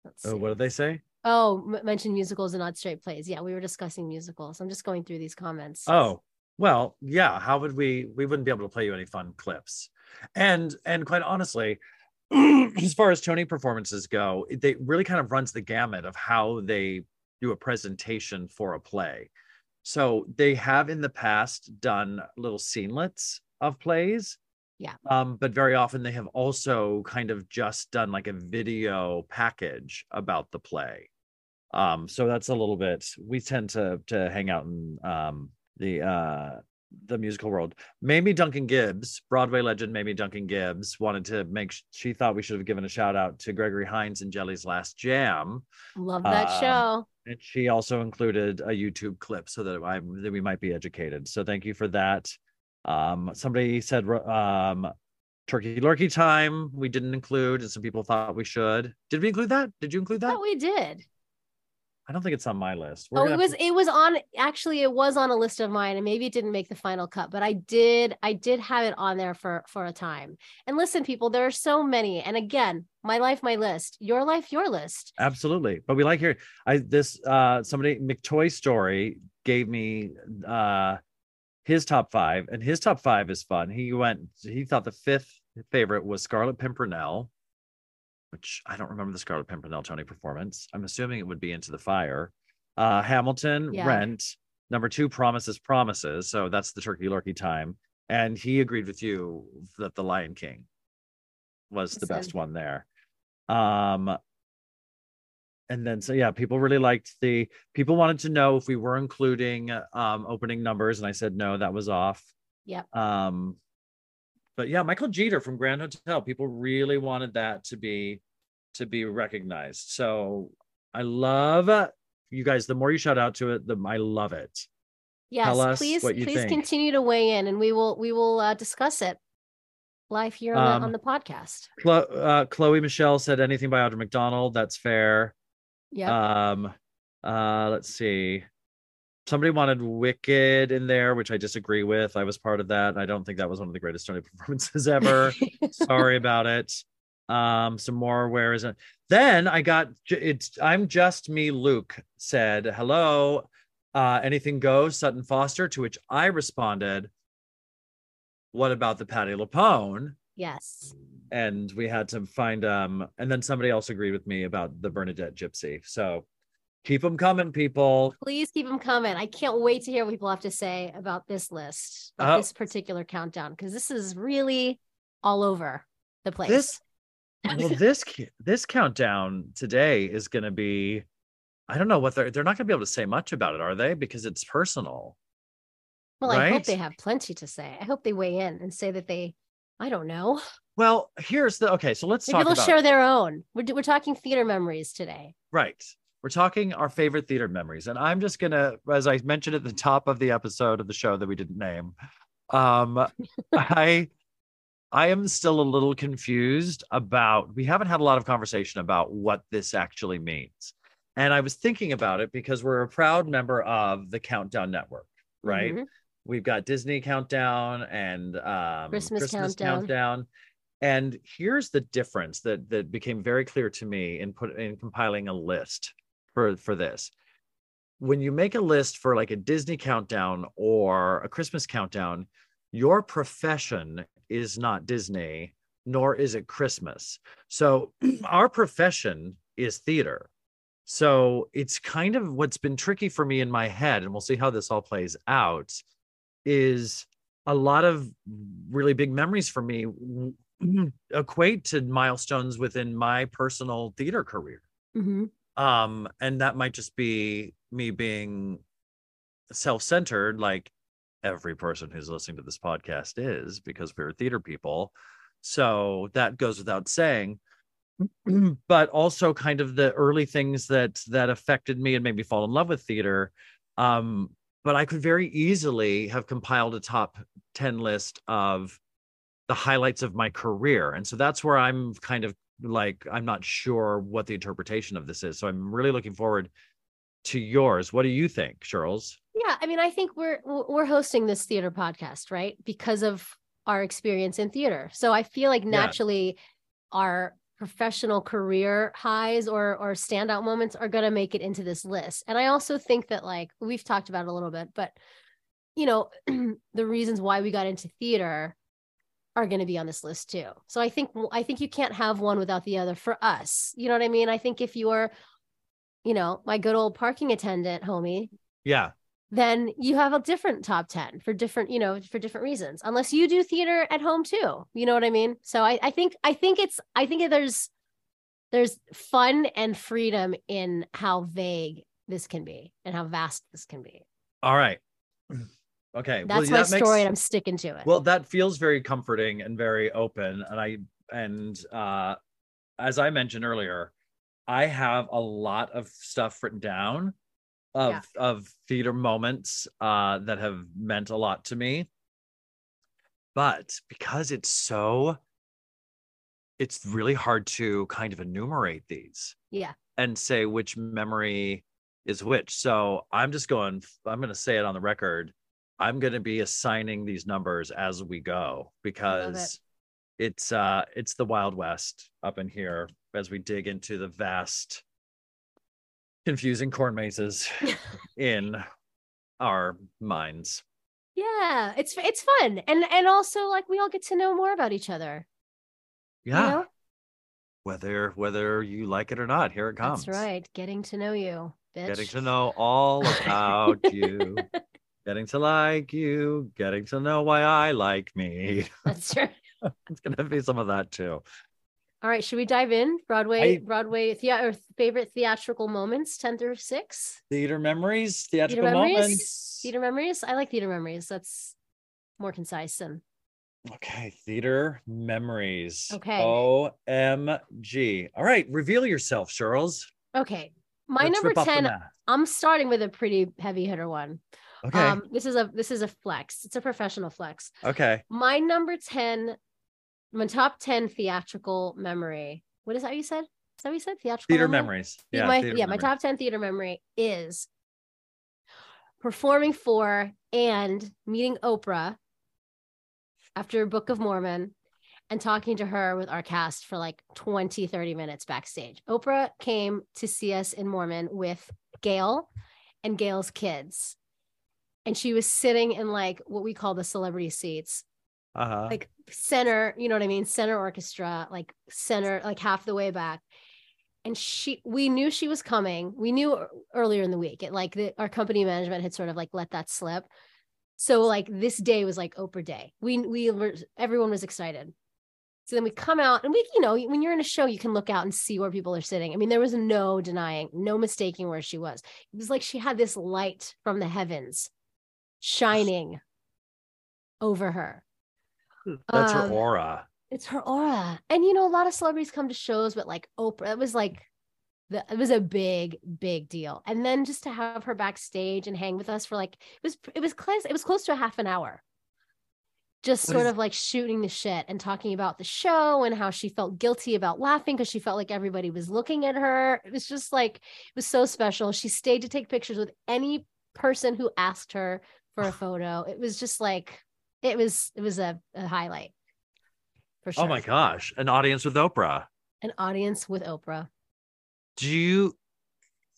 [SPEAKER 2] Let's
[SPEAKER 3] Oh,
[SPEAKER 2] see.
[SPEAKER 3] what did they say?
[SPEAKER 2] Oh, m- mention musicals and not straight plays. Yeah, we were discussing musicals. I'm just going through these comments.
[SPEAKER 3] Oh, well, yeah. How would we? We wouldn't be able to play you any fun clips. And and quite honestly, as far as Tony performances go, it- they really kind of runs the gamut of how they do a presentation for a play. So they have in the past done little scenelets of plays.
[SPEAKER 2] Yeah.
[SPEAKER 3] Um, but very often they have also kind of just done like a video package about the play. Um, so that's a little bit we tend to to hang out in um the uh the musical world. Mamie Duncan Gibbs, Broadway legend Mamie Duncan Gibbs, wanted to make she thought we should have given a shout out to Gregory Hines and Jelly's Last Jam.
[SPEAKER 2] Love that
[SPEAKER 3] um,
[SPEAKER 2] show.
[SPEAKER 3] And she also included a YouTube clip so that I that we might be educated. So thank you for that. Um, somebody said um, Turkey Lurkey time we didn't include, and some people thought we should. Did we include that? Did you include that?
[SPEAKER 2] We did.
[SPEAKER 3] I don't think it's on my list. We're
[SPEAKER 2] Oh, it was
[SPEAKER 3] to-
[SPEAKER 2] it was on actually it was on a list of mine and maybe it didn't make the final cut, but I did I did have it on there for for a time. And listen, people, there are so many. And again, my life, my list. Your life, your list.
[SPEAKER 3] absolutely. But we like hearing. I this uh somebody McToy story gave me uh his top five, and his top five is fun. He went. He thought the fifth favorite was Scarlet Pimpernel, which I don't remember the Scarlet Pimpernel Tony performance. I'm assuming it would be Into the Fire. Uh, Hamilton,
[SPEAKER 2] Yeah.
[SPEAKER 3] Rent. Number two, Promises, Promises. So that's the Turkey Lurkey time. And he agreed with you that The Lion King was the best one there. Um, and then so yeah, people really liked the people wanted to know if we were including um opening numbers, and I said no, that was off.
[SPEAKER 2] yeah
[SPEAKER 3] Um, but yeah, Michael Jeter from Grand Hotel. People really wanted that to be to be recognized. So I love you guys. The more you shout out to it, the I love it.
[SPEAKER 2] Yes, please, please
[SPEAKER 3] think.
[SPEAKER 2] continue to weigh in, and we will we will uh, discuss it live here on,
[SPEAKER 3] Um,
[SPEAKER 2] the, on the podcast.
[SPEAKER 3] Chlo- uh, Chloe Michelle said anything by Audra McDonald. That's fair.
[SPEAKER 2] Yeah,
[SPEAKER 3] Um, uh, let's see. Somebody wanted Wicked in there, which I disagree with. I was part of that. I don't think that was one of the greatest Tony performances ever. Sorry about it. Um, some more. Where is it? Then I got it's. I'm just me. Luke said hello. Uh, anything goes. Sutton Foster. To which I responded, "What about the Patti LuPone?"
[SPEAKER 2] yes.
[SPEAKER 3] And we had to find um and then somebody else agreed with me about the bernadette gypsy so keep them coming people
[SPEAKER 2] Please keep them coming. I can't wait to hear what people have to say about this list, about
[SPEAKER 3] Oh.
[SPEAKER 2] this particular countdown, because this is really all over the place.
[SPEAKER 3] This- well this this countdown today is going to be i don't know what they're they're not going to be able to say much about it are they because it's personal
[SPEAKER 2] well, I hope they have plenty to say. I hope they weigh in and say that they, I don't know.
[SPEAKER 3] Well here's the okay so let's
[SPEAKER 2] Maybe
[SPEAKER 3] talk
[SPEAKER 2] they'll
[SPEAKER 3] about
[SPEAKER 2] share their own. We're, we're talking theater memories today.
[SPEAKER 3] Right. We're talking our favorite theater memories. And I'm just going to, as I mentioned at the top of the episode of the show that we didn't name, um, I. I am still a little confused about we haven't had a lot of conversation about what this actually means. And I was thinking about it because we're a proud member of the Countdown Network, right?
[SPEAKER 2] Mhm.
[SPEAKER 3] We've got Disney Countdown and um,
[SPEAKER 2] Christmas Countdown.
[SPEAKER 3] Countdown. And here's the difference that that became very clear to me in put in compiling a list for for this. When you make a list for like a Disney Countdown or a Christmas Countdown, your profession is not Disney, nor is it Christmas. So our profession is theater. So it's kind of what's been tricky for me in my head, and we'll see how this all plays out, is a lot of really big memories for me equate to milestones within my personal theater career.
[SPEAKER 2] Mhm.
[SPEAKER 3] Um, and that might just be me being self-centered, like every person who's listening to this podcast is, because we're theater people. So that goes without saying. but also kind of the early things that that affected me and made me fall in love with theater. Um, but I could very easily have compiled a top 10 list of the highlights of my career. And so that's where I'm kind of like, I'm not sure what the interpretation of this is. So I'm really looking forward to yours. What do you think, Charles?
[SPEAKER 2] Yeah, I mean, I think we're we're hosting this theater podcast, right? Because of our experience in theater. So I feel like
[SPEAKER 3] Yeah.
[SPEAKER 2] naturally our professional career highs or or standout moments are going to make it into this list. And I also think that like we've talked about it a little bit, but you know, the reasons why we got into theater are going to be on this list too. So I think I think you can't have one without the other for us. You know what I mean? I think if you're you know, my good old parking attendant homie,
[SPEAKER 3] Yeah.
[SPEAKER 2] then you have a different top 10 for different you know for different reasons unless you do theater at home too you know what i mean so i, I think i think it's i think there's there's fun and freedom in how vague this can be and how vast this can be
[SPEAKER 3] All right. Okay.
[SPEAKER 2] Well, that's
[SPEAKER 3] well,
[SPEAKER 2] my
[SPEAKER 3] that
[SPEAKER 2] story and i'm sticking to it
[SPEAKER 3] Well, that feels very comforting and very open. And I and uh as I mentioned earlier, I have a lot of stuff written down of
[SPEAKER 2] Yeah.
[SPEAKER 3] of theater moments uh that have meant a lot to me. But because it's so it's really hard to kind of enumerate these
[SPEAKER 2] yeah
[SPEAKER 3] and say which memory is which. So I'm just going, I'm going to say it on the record. I'm going to be assigning these numbers as we go because it's uh it's the wild west up in here as we dig into the vast confusing corn mazes in our minds.
[SPEAKER 2] yeah it's it's fun and and also like we all get to know more about each other you
[SPEAKER 3] Yeah.
[SPEAKER 2] know?
[SPEAKER 3] Whether whether you like it or not, here it comes.
[SPEAKER 2] that's right getting to know you bitch.
[SPEAKER 3] Getting to know all about you. Getting to like you, getting to know why I like me.
[SPEAKER 2] that's right
[SPEAKER 3] it's gonna be some of that too.
[SPEAKER 2] all right should we dive in broadway
[SPEAKER 3] I-
[SPEAKER 2] broadway or favorite theatrical moments 10 through 6
[SPEAKER 3] Theater memories, theatrical
[SPEAKER 2] memories?
[SPEAKER 3] moments.
[SPEAKER 2] Theater memories. I like theater memories. That's more concise and
[SPEAKER 3] Okay, theater memories.
[SPEAKER 2] Okay.
[SPEAKER 3] OMG. All right, reveal yourself, Charles.
[SPEAKER 2] okay. My
[SPEAKER 3] Let's
[SPEAKER 2] number
[SPEAKER 3] the
[SPEAKER 2] 10. I'm starting with a pretty heavy hitter one.
[SPEAKER 3] Okay.
[SPEAKER 2] Um, this is a this is a flex. It's a professional flex.
[SPEAKER 3] okay.
[SPEAKER 2] My number 10, my top 10 theatrical memory. What is that you said? Is that what you said? Theatrical
[SPEAKER 3] Theater
[SPEAKER 2] memory?
[SPEAKER 3] memories.
[SPEAKER 2] Yeah, my yeah, my top 10 theater memory is performing for and meeting Oprah after Book of Mormon and talking to her with our cast for like 20, 30 minutes backstage. Oprah came to see us in Mormon with Gail and Gail's kids. And she was sitting in like what we call the celebrity seats
[SPEAKER 3] Uh-huh.
[SPEAKER 2] like center, you know what I mean? Center orchestra, like center, like half the way back. And she, we knew she was coming. We knew earlier in the week. It like the, our company management had sort of like let that slip. So like this day was like Oprah Day. We we were everyone was excited. So then we come out and we, you know, when you're in a show, you can look out and see where people are sitting. I mean, there was no denying, no mistaking where she was. It was like she had this light from the heavens shining over her.
[SPEAKER 3] That's her
[SPEAKER 2] Um,
[SPEAKER 3] aura.
[SPEAKER 2] It's her aura. And you know, a lot of celebrities come to shows, but like Oprah, it was like the, it was a big, big deal. And then just to have her backstage and hang with us for like it was it was close, it was close to a half an hour. Just
[SPEAKER 3] What
[SPEAKER 2] sort
[SPEAKER 3] is-
[SPEAKER 2] of like shooting the shit and talking about the show and how she felt guilty about laughing because she felt like everybody was looking at her. It was just like it was so special. She stayed to take pictures with any person who asked her for a photo. It was just like it was it was a, a highlight for sure
[SPEAKER 3] Oh my gosh. An audience with Oprah.
[SPEAKER 2] an audience with Oprah.
[SPEAKER 3] Do you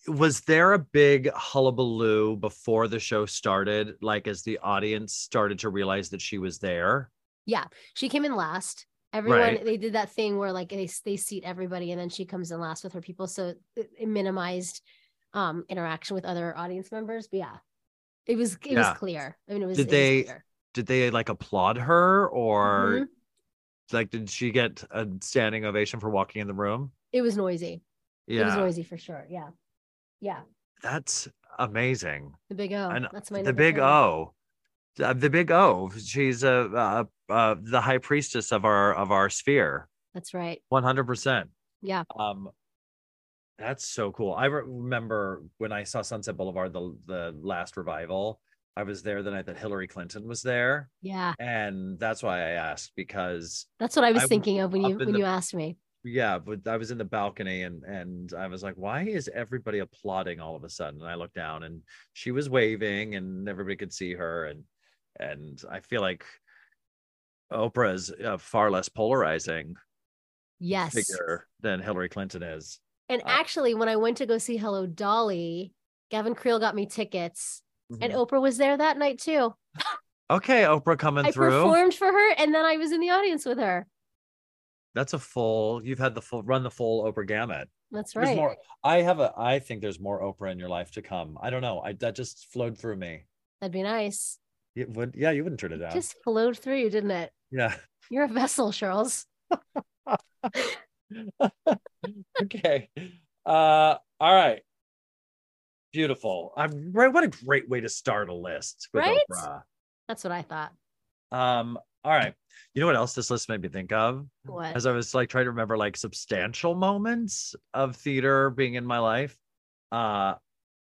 [SPEAKER 3] was there a big hullabaloo before the show started? Like as the audience started to realize that she was there?
[SPEAKER 2] Yeah, she came in last. Everyone
[SPEAKER 3] Right.
[SPEAKER 2] they did that thing where like they they seat everybody and then she comes in last with her people, so it, it minimized um interaction with other audience members. But yeah, it was it
[SPEAKER 3] Yeah.
[SPEAKER 2] was clear. I mean, it was.
[SPEAKER 3] Did
[SPEAKER 2] it was
[SPEAKER 3] they-
[SPEAKER 2] clear.
[SPEAKER 3] Did they like applaud her or
[SPEAKER 2] Mhm.
[SPEAKER 3] like did she get a standing ovation for walking in the room?
[SPEAKER 2] It was noisy. Yeah, It was noisy for sure. Yeah, yeah.
[SPEAKER 3] That's amazing.
[SPEAKER 2] The big O.
[SPEAKER 3] And
[SPEAKER 2] That's my
[SPEAKER 3] the big
[SPEAKER 2] 10.
[SPEAKER 3] O. The big O. She's a uh, uh, the high priestess of our of our sphere.
[SPEAKER 2] That's right.
[SPEAKER 3] One hundred percent.
[SPEAKER 2] Yeah.
[SPEAKER 3] Um, that's so cool. I re- remember when I saw Sunset Boulevard, the the last revival. I was there the night that Hillary Clinton was there,
[SPEAKER 2] Yeah,
[SPEAKER 3] and that's why I asked because
[SPEAKER 2] that's what I was
[SPEAKER 3] I
[SPEAKER 2] thinking of when you when
[SPEAKER 3] the-
[SPEAKER 2] you asked me.
[SPEAKER 3] yeah, but I was in the balcony and and I was like, why is everybody applauding all of a sudden? And I looked down and she was waving and everybody could see her and and I feel like Oprah is uh, far less polarizing
[SPEAKER 2] Yes.
[SPEAKER 3] figure than Hillary Clinton is.
[SPEAKER 2] And
[SPEAKER 3] Uh,
[SPEAKER 2] actually, when I went to go see Hello Dolly, Gavin Creel got me tickets, and
[SPEAKER 3] Mhm.
[SPEAKER 2] Oprah was there that night too.
[SPEAKER 3] okay, Oprah coming
[SPEAKER 2] I
[SPEAKER 3] through.
[SPEAKER 2] I performed for her, and then I was in the audience with her.
[SPEAKER 3] That's a full. You've had the full run the full Oprah gamut.
[SPEAKER 2] That's
[SPEAKER 3] There's
[SPEAKER 2] right.
[SPEAKER 3] more. I have a. I think there's more Oprah in your life to come. I don't know. I that just flowed through me.
[SPEAKER 2] That'd be nice.
[SPEAKER 3] It would. Yeah, you wouldn't turn it down.
[SPEAKER 2] Just flowed through you, didn't it?
[SPEAKER 3] Yeah.
[SPEAKER 2] You're a vessel, Charles.
[SPEAKER 3] okay. Uh all right. Beautiful. I'm right. What a great way to start a list with
[SPEAKER 2] Right?
[SPEAKER 3] Oprah.
[SPEAKER 2] That's what I thought.
[SPEAKER 3] Um, all right. You know what else this list made me think of?
[SPEAKER 2] What?
[SPEAKER 3] As I was like trying to remember like substantial moments of theater being in my life. Uh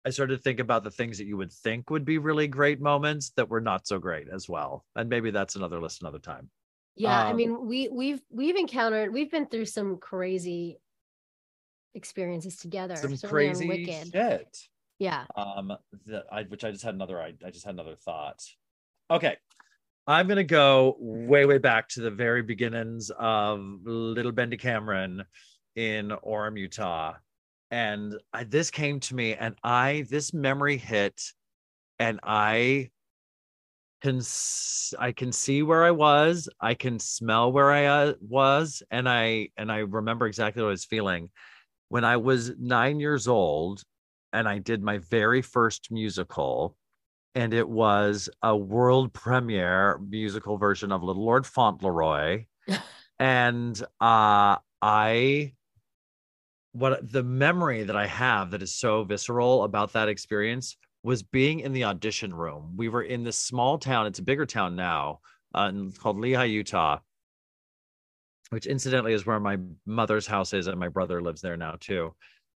[SPEAKER 3] I started to think about the things that you would think would be really great moments that were not so great as well. And maybe that's another list another time.
[SPEAKER 2] Yeah, I
[SPEAKER 3] um,
[SPEAKER 2] mean, we we've we've encountered, we've been through some crazy experiences together.
[SPEAKER 3] Some crazy
[SPEAKER 2] Wicked.
[SPEAKER 3] shit.
[SPEAKER 2] Yeah.
[SPEAKER 3] um that I which I just had another I, I just had another thought. Okay. I'm gonna go way, way back to the very beginnings of Little Bendy Cameron in Orem, Utah. And I, this came to me, and I this memory hit, and I can I can see where I was, I can smell where I uh, was, and I and I remember exactly what I was feeling when I was nine years old and I did my very first musical, and it was a world premiere musical version of Little Lord Fauntleroy. and uh, I, what the memory that I have that is so visceral about that experience was being in the audition room. We were in this small town, it's a bigger town now, uh, called Lehi, Utah. Which incidentally is where my mother's house is, and my brother lives there now too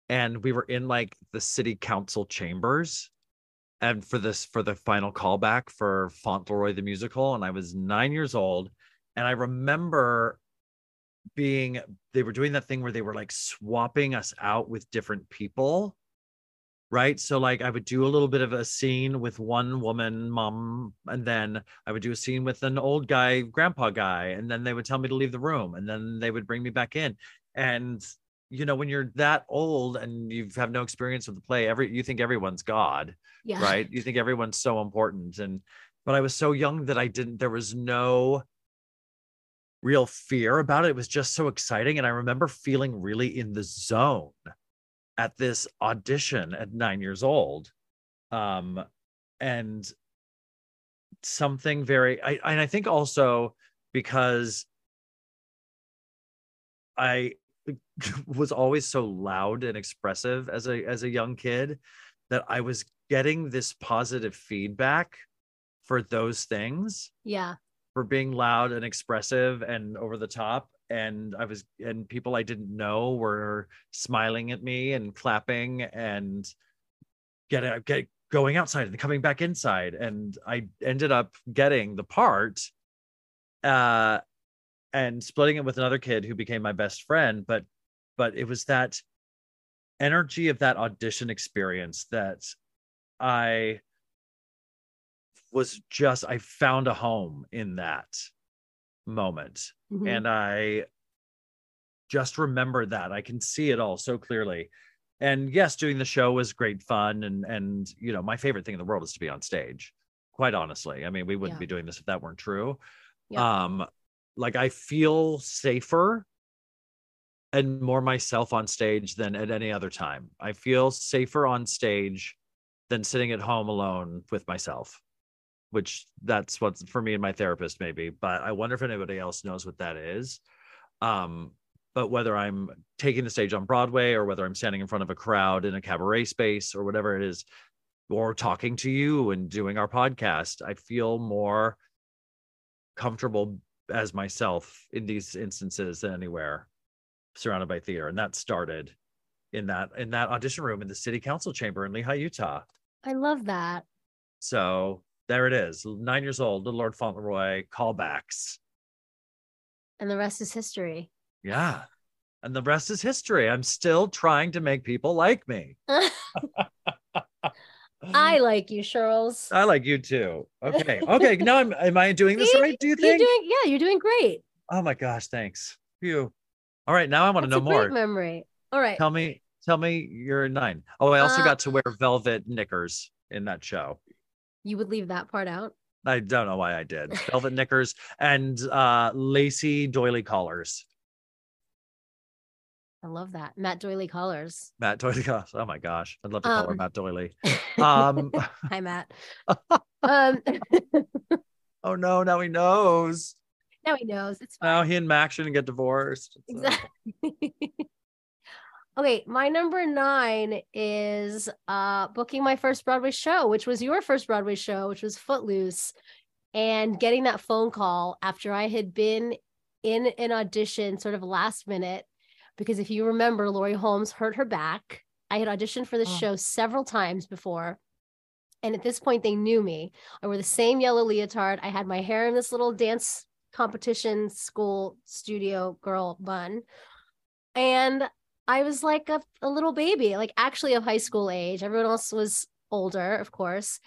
[SPEAKER 3] and we were in like the city council chambers and for this for the final callback for Fauntleroy the musical and I was 9 years old and I remember being they were doing that thing where they were like swapping us out with different people right? So like i would do a little bit of a scene with one woman mom and then i would do a scene with an old guy grandpa guy and then they would tell me to leave the room and then they would bring me back in. And you know when you're that old and you have no experience with the play every you think everyone's god
[SPEAKER 2] Yeah.
[SPEAKER 3] right? You think everyone's so important. And but i was so young that i didn't there was no real fear about it. It was just so exciting. And i remember feeling really in the zone at this audition at 9 years old um and something very i and i think also because i was always so loud and expressive as a as a young kid that i was getting this positive feedback for those things
[SPEAKER 2] Yeah.
[SPEAKER 3] for being loud and expressive and over the top and i was and people i didn't know were smiling at me and clapping and getting get going outside and coming back inside and i ended up getting the part uh and splitting it with another kid who became my best friend but but it was that energy of that audition experience that i was just I found a home in that moment.
[SPEAKER 2] Mhm.
[SPEAKER 3] And I just remember that. I can see it all so clearly. And yes, doing the show was great fun. And and you know, my favorite thing in the world is to be on stage. Quite honestly. I mean, we wouldn't
[SPEAKER 2] Yeah.
[SPEAKER 3] be doing this if that weren't true.
[SPEAKER 2] Yeah.
[SPEAKER 3] Um, like I feel safer and more myself on stage than at any other time. I feel safer on stage than sitting at home alone with myself which that's what's for me and my therapist maybe but i wonder if anybody else knows what that is. Um but whether i'm taking the stage on broadway or whether i'm standing in front of a crowd in a cabaret space or whatever it is or talking to you and doing our podcast i feel more comfortable as myself in these instances than anywhere surrounded by theater. And that started in that in that audition room in the city council chamber in lehi utah.
[SPEAKER 2] I love that.
[SPEAKER 3] so there it is. Nine years old, little Lord Fauntleroy callbacks.
[SPEAKER 2] And the rest is history.
[SPEAKER 3] Yeah. And the rest is history. I'm still trying to make people like me.
[SPEAKER 2] I like you, Charles.
[SPEAKER 3] I like you too. Okay. Okay. Now I'm am I doing this
[SPEAKER 2] See?
[SPEAKER 3] right? Do you
[SPEAKER 2] You're
[SPEAKER 3] think?
[SPEAKER 2] doing yeah, you're doing great.
[SPEAKER 3] oh my gosh, thanks. Phew. All right. Now I want to know more.
[SPEAKER 2] memory. All right.
[SPEAKER 3] Tell me, tell me you're nine. Oh, I also
[SPEAKER 2] Uh,
[SPEAKER 3] got to wear velvet knickers in that show.
[SPEAKER 2] You would leave that part out.
[SPEAKER 3] I don't know why I did. Velvet knickers and uh lacy doily collars.
[SPEAKER 2] I love that. Matt Doily collars.
[SPEAKER 3] Matt Doily. collars. Oh my gosh. I'd love to call her
[SPEAKER 2] Um,
[SPEAKER 3] Matt Doily. Um
[SPEAKER 2] Hi, Matt. um,
[SPEAKER 3] Oh no, now he knows.
[SPEAKER 2] now he knows. It's fine.
[SPEAKER 3] Now he and Max shouldn't get divorced. It's, uh,
[SPEAKER 2] Exactly. Okay, my number nine is uh booking my first Broadway show, which was your first Broadway show, which was Footloose, and getting that phone call after I had been in an audition sort of last minute. Because if you remember, Lori Holmes hurt her back. I had auditioned for the
[SPEAKER 3] Oh.
[SPEAKER 2] show several times before. And at this point, they knew me. I wore the same yellow leotard. I had my hair in this little dance competition school studio girl bun. And I was like a, a little baby, like actually of high school age. Everyone else was older, of course.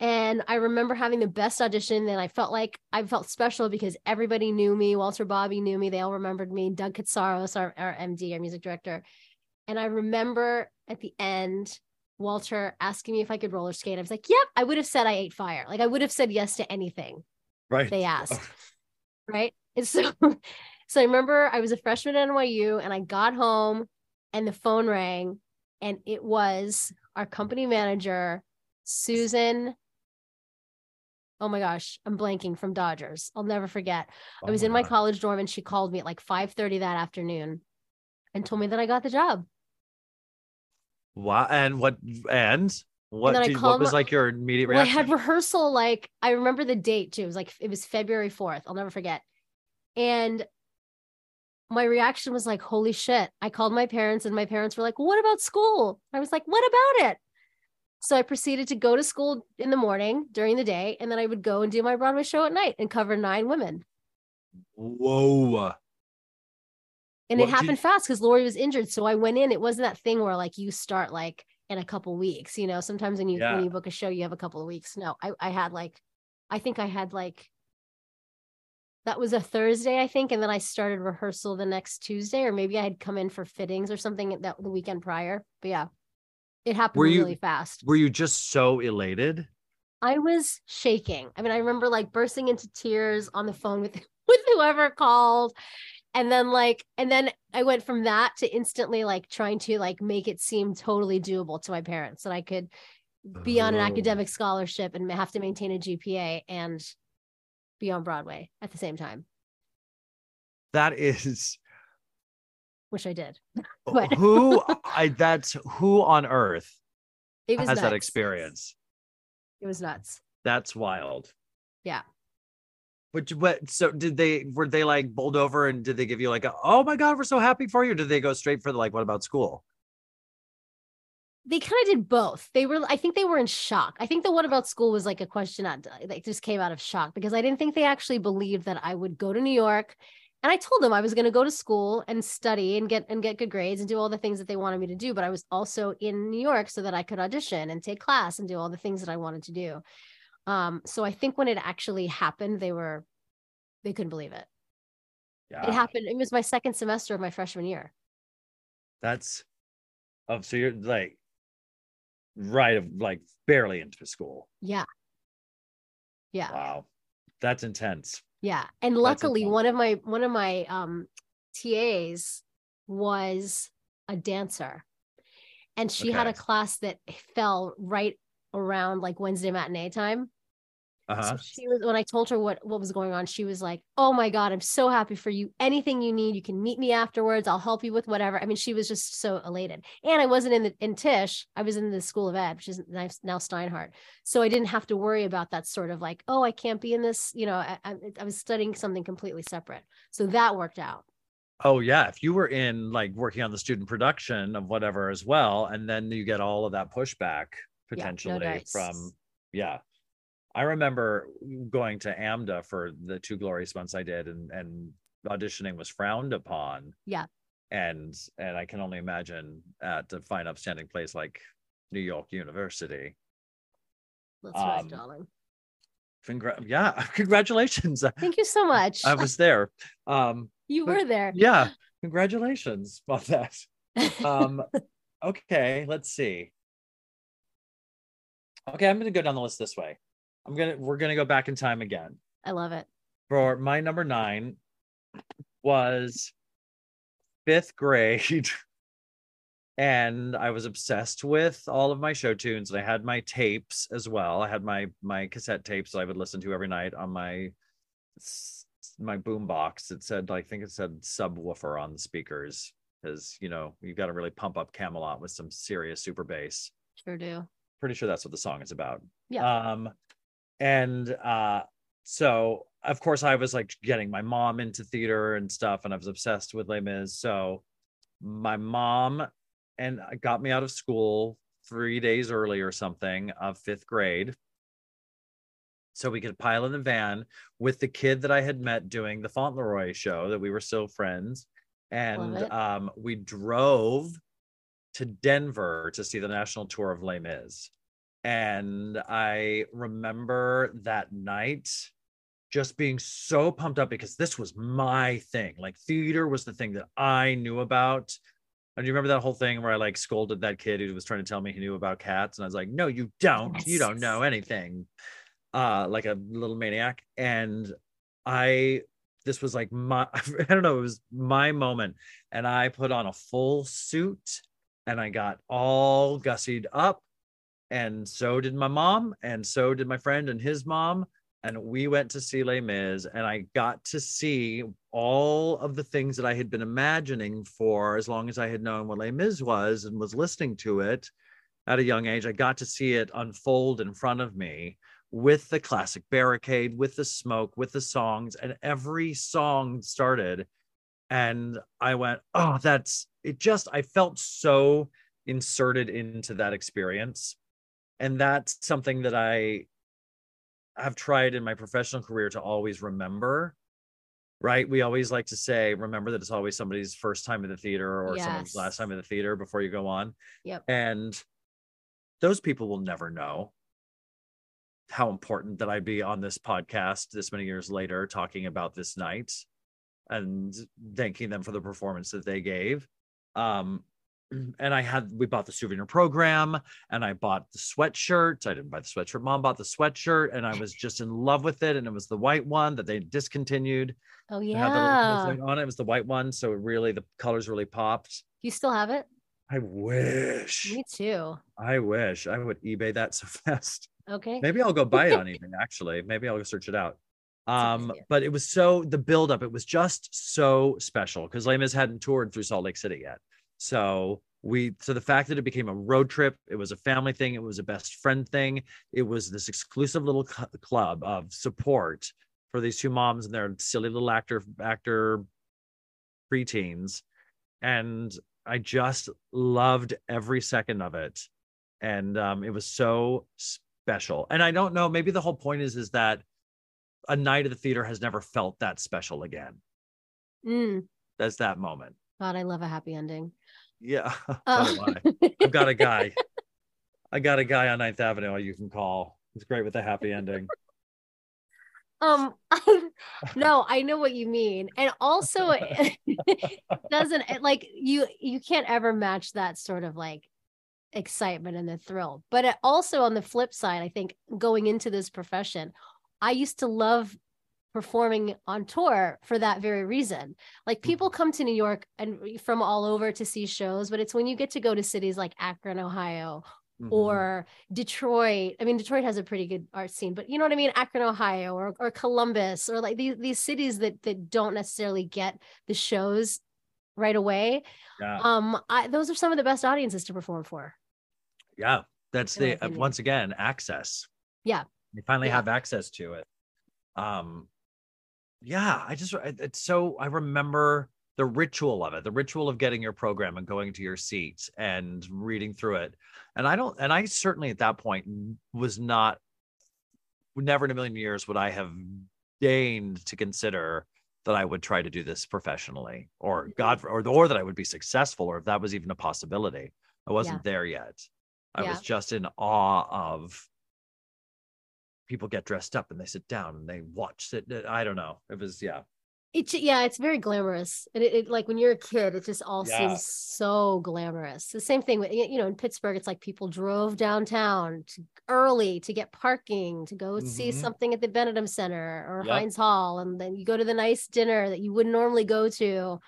[SPEAKER 2] And I remember having the best audition. And I felt like I felt special because everybody knew me. Walter Bobbie knew me. They all remembered me. Doug Katsaros, our, our MD, our music director. And I remember at the end, Walter asking me if I could roller skate. I was like, yep, I would have said I ate fire. Like I would have said yes to anything
[SPEAKER 3] right.
[SPEAKER 2] they asked. right. And so so I remember I was a freshman at NYU and I got home and the phone rang and it was our company manager, Susan. Oh my gosh, I'm blanking from Dodgers. I'll never forget. I
[SPEAKER 3] Oh
[SPEAKER 2] was in my
[SPEAKER 3] God.
[SPEAKER 2] college dorm and she called me at like 5:30 that afternoon and told me that I got the job.
[SPEAKER 3] Wow. And what and what
[SPEAKER 2] I
[SPEAKER 3] did, what was
[SPEAKER 2] my-
[SPEAKER 3] like your immediate
[SPEAKER 2] Well, I had rehearsal like I remember the date too. It was like it was February 4th. I'll never forget. And my reaction was like, holy shit. I called my parents and my parents were like, what about school? I was like, what about it? So I proceeded to go to school in the morning during the day, and then I would go and do my Broadway show at night and cover nine women.
[SPEAKER 3] Whoa.
[SPEAKER 2] And
[SPEAKER 3] What
[SPEAKER 2] it happened fast because Lori was injured. So I went in. It wasn't that thing where like you start like in a couple weeks. You know, sometimes when you
[SPEAKER 3] Yeah.
[SPEAKER 2] when you book a show, you have a couple of weeks. No, I I had like, I think I had like. That was a Thursday, I think, and then I started rehearsal the next Tuesday, or maybe I had come in for fittings or something that the weekend prior. But yeah, it happened
[SPEAKER 3] Were you-
[SPEAKER 2] really fast.
[SPEAKER 3] Were you just so elated?
[SPEAKER 2] I was shaking. I mean, I remember like bursting into tears on the phone with with whoever called. And then like and then I went from that to instantly like trying to like make it seem totally doable to my parents that I could be on an
[SPEAKER 3] Oh.
[SPEAKER 2] academic scholarship and have to maintain a GPA and be on Broadway at the same time,
[SPEAKER 3] That is
[SPEAKER 2] which I did. But-
[SPEAKER 3] who I that's who on earth
[SPEAKER 2] It was
[SPEAKER 3] has that experience.
[SPEAKER 2] It was nuts.
[SPEAKER 3] That's wild.
[SPEAKER 2] Yeah.
[SPEAKER 3] But what so did they were they like bowled over and did they give you like a oh my god we're so happy for you? Or did they go straight for the like what about school?
[SPEAKER 2] They kind of did both. They were, I think they were in shock. I think the one about school was like a question that like just came out of shock because I didn't think they actually believed that I would go to New York. And I told them I was going to go to school and study and get and get good grades and do all the things that they wanted me to do. But I was also in New York so that I could audition and take class and do all the things that I wanted to do. Um, so I think when it actually happened, they were they couldn't believe it.
[SPEAKER 3] Yeah.
[SPEAKER 2] It happened. It was my second semester of my freshman year.
[SPEAKER 3] That's oh so you're like right of like barely into school.
[SPEAKER 2] Yeah. Yeah.
[SPEAKER 3] Wow. That's intense.
[SPEAKER 2] Yeah. And luckily one of my one of my um TAs was a dancer. And she had a class that fell right around like Wednesday matinee time.
[SPEAKER 3] Uh-huh.
[SPEAKER 2] So she was when I told her what what was going on, she was like, "Oh my god, I'm so happy for you. Anything you need, you can meet me afterwards. I'll help you with whatever." I mean, she was just so elated. And I wasn't in the in Tisch. I was in the School of Ed, which is now Steinhardt. So I didn't have to worry about that sort of like, "Oh, I can't be in this." You know, I, I, I was studying something completely separate. So that worked out.
[SPEAKER 3] Oh yeah, if you were in like working on the student production of whatever as well, and then you get all of that pushback
[SPEAKER 2] no
[SPEAKER 3] potentially
[SPEAKER 2] dice.
[SPEAKER 3] from yeah. I remember going to AMDA for the two glorious months I did, and and auditioning was frowned upon.
[SPEAKER 2] Yeah.
[SPEAKER 3] And and I can only imagine at a fine upstanding place like New York University.
[SPEAKER 2] That's right,
[SPEAKER 3] Um,
[SPEAKER 2] darling.
[SPEAKER 3] Congra- yeah, congratulations.
[SPEAKER 2] Thank you so much.
[SPEAKER 3] I was there. Um,
[SPEAKER 2] you were there.
[SPEAKER 3] yeah, congratulations on that. um okay let's see okay i'm gonna go down the list this way i'm gonna we're gonna go back in time again
[SPEAKER 2] I love it.
[SPEAKER 3] for my number nine was fifth grade and i was obsessed with all of my show tunes and i had my tapes as well i had my my cassette tapes that i would listen to every night on my my boom box it said i think it said subwoofer on the speakers because you know you've got to really pump up camelot with some serious super bass
[SPEAKER 2] Sure do.
[SPEAKER 3] pretty sure that's what the song is about.
[SPEAKER 2] Yeah.
[SPEAKER 3] Um, and uh, so of course I was like getting my mom into theater and stuff, and I was obsessed with Les Mis. So my mom and got me out of school three days early or something of fifth grade. So we could pile in the van with the kid that I had met doing the Fauntleroy show that we were still friends. And um, we drove to Denver to see the national tour of Les Mis. And I remember that night just being so pumped up because this was my thing. Like theater was the thing that I knew about. And you remember that whole thing where I like scolded that kid who was trying to tell me he knew about cats? And I was like, no, you don't. You don't know anything. Uh, like a little maniac. And I this was like my I don't know, it was my moment. And I put on a full suit and I got all gussied up. And so did my mom, and so did my friend and his mom. And we went to see Les Mis, and I got to see all of the things that I had been imagining for as long as I had known what Les Mis was and was listening to it at a young age. I got to see it unfold in front of me with the classic barricade, with the smoke, with the songs, and every song started and I went, oh, that's it. Just I felt so inserted into that experience, and that's something that I have tried in my professional career to always remember. Right. We always like to say, remember that it's always somebody's first time in the theater or someone's last time in the theater before you go on.
[SPEAKER 2] Yep.
[SPEAKER 3] And those people will never know how important that I'd be on this podcast this many years later talking about this night and thanking them for the performance that they gave. Um, and I had we bought the souvenir program and I bought the sweatshirt. I didn't buy the sweatshirt. Mom bought the sweatshirt and I was just in love with it. And it was the white one that they discontinued.
[SPEAKER 2] Oh
[SPEAKER 3] It had the
[SPEAKER 2] yeah.
[SPEAKER 3] on it. It was the white one. So it really the colors really popped.
[SPEAKER 2] You still have it?
[SPEAKER 3] I wish.
[SPEAKER 2] Me too.
[SPEAKER 3] I wish I would eBay that so fast.
[SPEAKER 2] Okay.
[SPEAKER 3] Maybe I'll go buy it on eBay. Actually, maybe I'll go search it out.
[SPEAKER 2] That's a good
[SPEAKER 3] Um, but it was so the buildup. It was just so special because Les Mis hadn't toured through Salt Lake City yet. So we, so the fact that it became a road trip, it was a family thing, it was a best friend thing, it was this exclusive little cl- club of support for these two moms and their silly little actor actor preteens, and I just loved every second of it and um, it was so special. And I don't know, maybe the whole point is is that a night at the theater has never felt that special again
[SPEAKER 2] Mm.
[SPEAKER 3] as that moment.
[SPEAKER 2] God, I love a happy ending.
[SPEAKER 3] Yeah,
[SPEAKER 2] Uh.
[SPEAKER 3] I've got a guy. I got a guy on Ninth Avenue you can call. He's great with a happy ending.
[SPEAKER 2] um no i know what you mean and also it doesn't it, like you you can't ever match that sort of like excitement and the thrill but it also on the flip side i think going into this profession i used to love performing on tour for that very reason like people come to new york and from all over to see shows but it's when you get to go to cities like akron ohio
[SPEAKER 3] Mhm.
[SPEAKER 2] or Detroit. I mean, Detroit has a pretty good art scene, but you know what I mean? Akron, Ohio, or or Columbus, or like these these cities that that don't necessarily get the shows right away.
[SPEAKER 3] yeah,
[SPEAKER 2] Um, I those are some of the best audiences to perform for.
[SPEAKER 3] yeah. That's the uh, once again access.
[SPEAKER 2] Yeah.
[SPEAKER 3] you finally
[SPEAKER 2] Yeah.
[SPEAKER 3] have access to it. Um, yeah. I just it's so I remember the ritual of it, the ritual of getting your program and going to your seat and reading through it. And I don't, and I certainly at that point was not, never in a million years would I have deigned to consider that I would try to do this professionally or mm-hmm. God, or, or that I would be successful or if that was even a possibility. I wasn't there yet. I
[SPEAKER 2] Yeah.
[SPEAKER 3] was just in awe of people get dressed up and they sit down and they watch it. I don't know. It was, yeah.
[SPEAKER 2] It yeah, it's very glamorous. And it, it like when you're a kid, it just all
[SPEAKER 3] Yeah.
[SPEAKER 2] seems so glamorous. The same thing with you know in Pittsburgh, it's like people drove downtown to, early to get parking to go see
[SPEAKER 3] Mhm.
[SPEAKER 2] something at the Benedum Center or
[SPEAKER 3] Yep.
[SPEAKER 2] Heinz Hall, and then you go to the nice dinner that you wouldn't normally go to.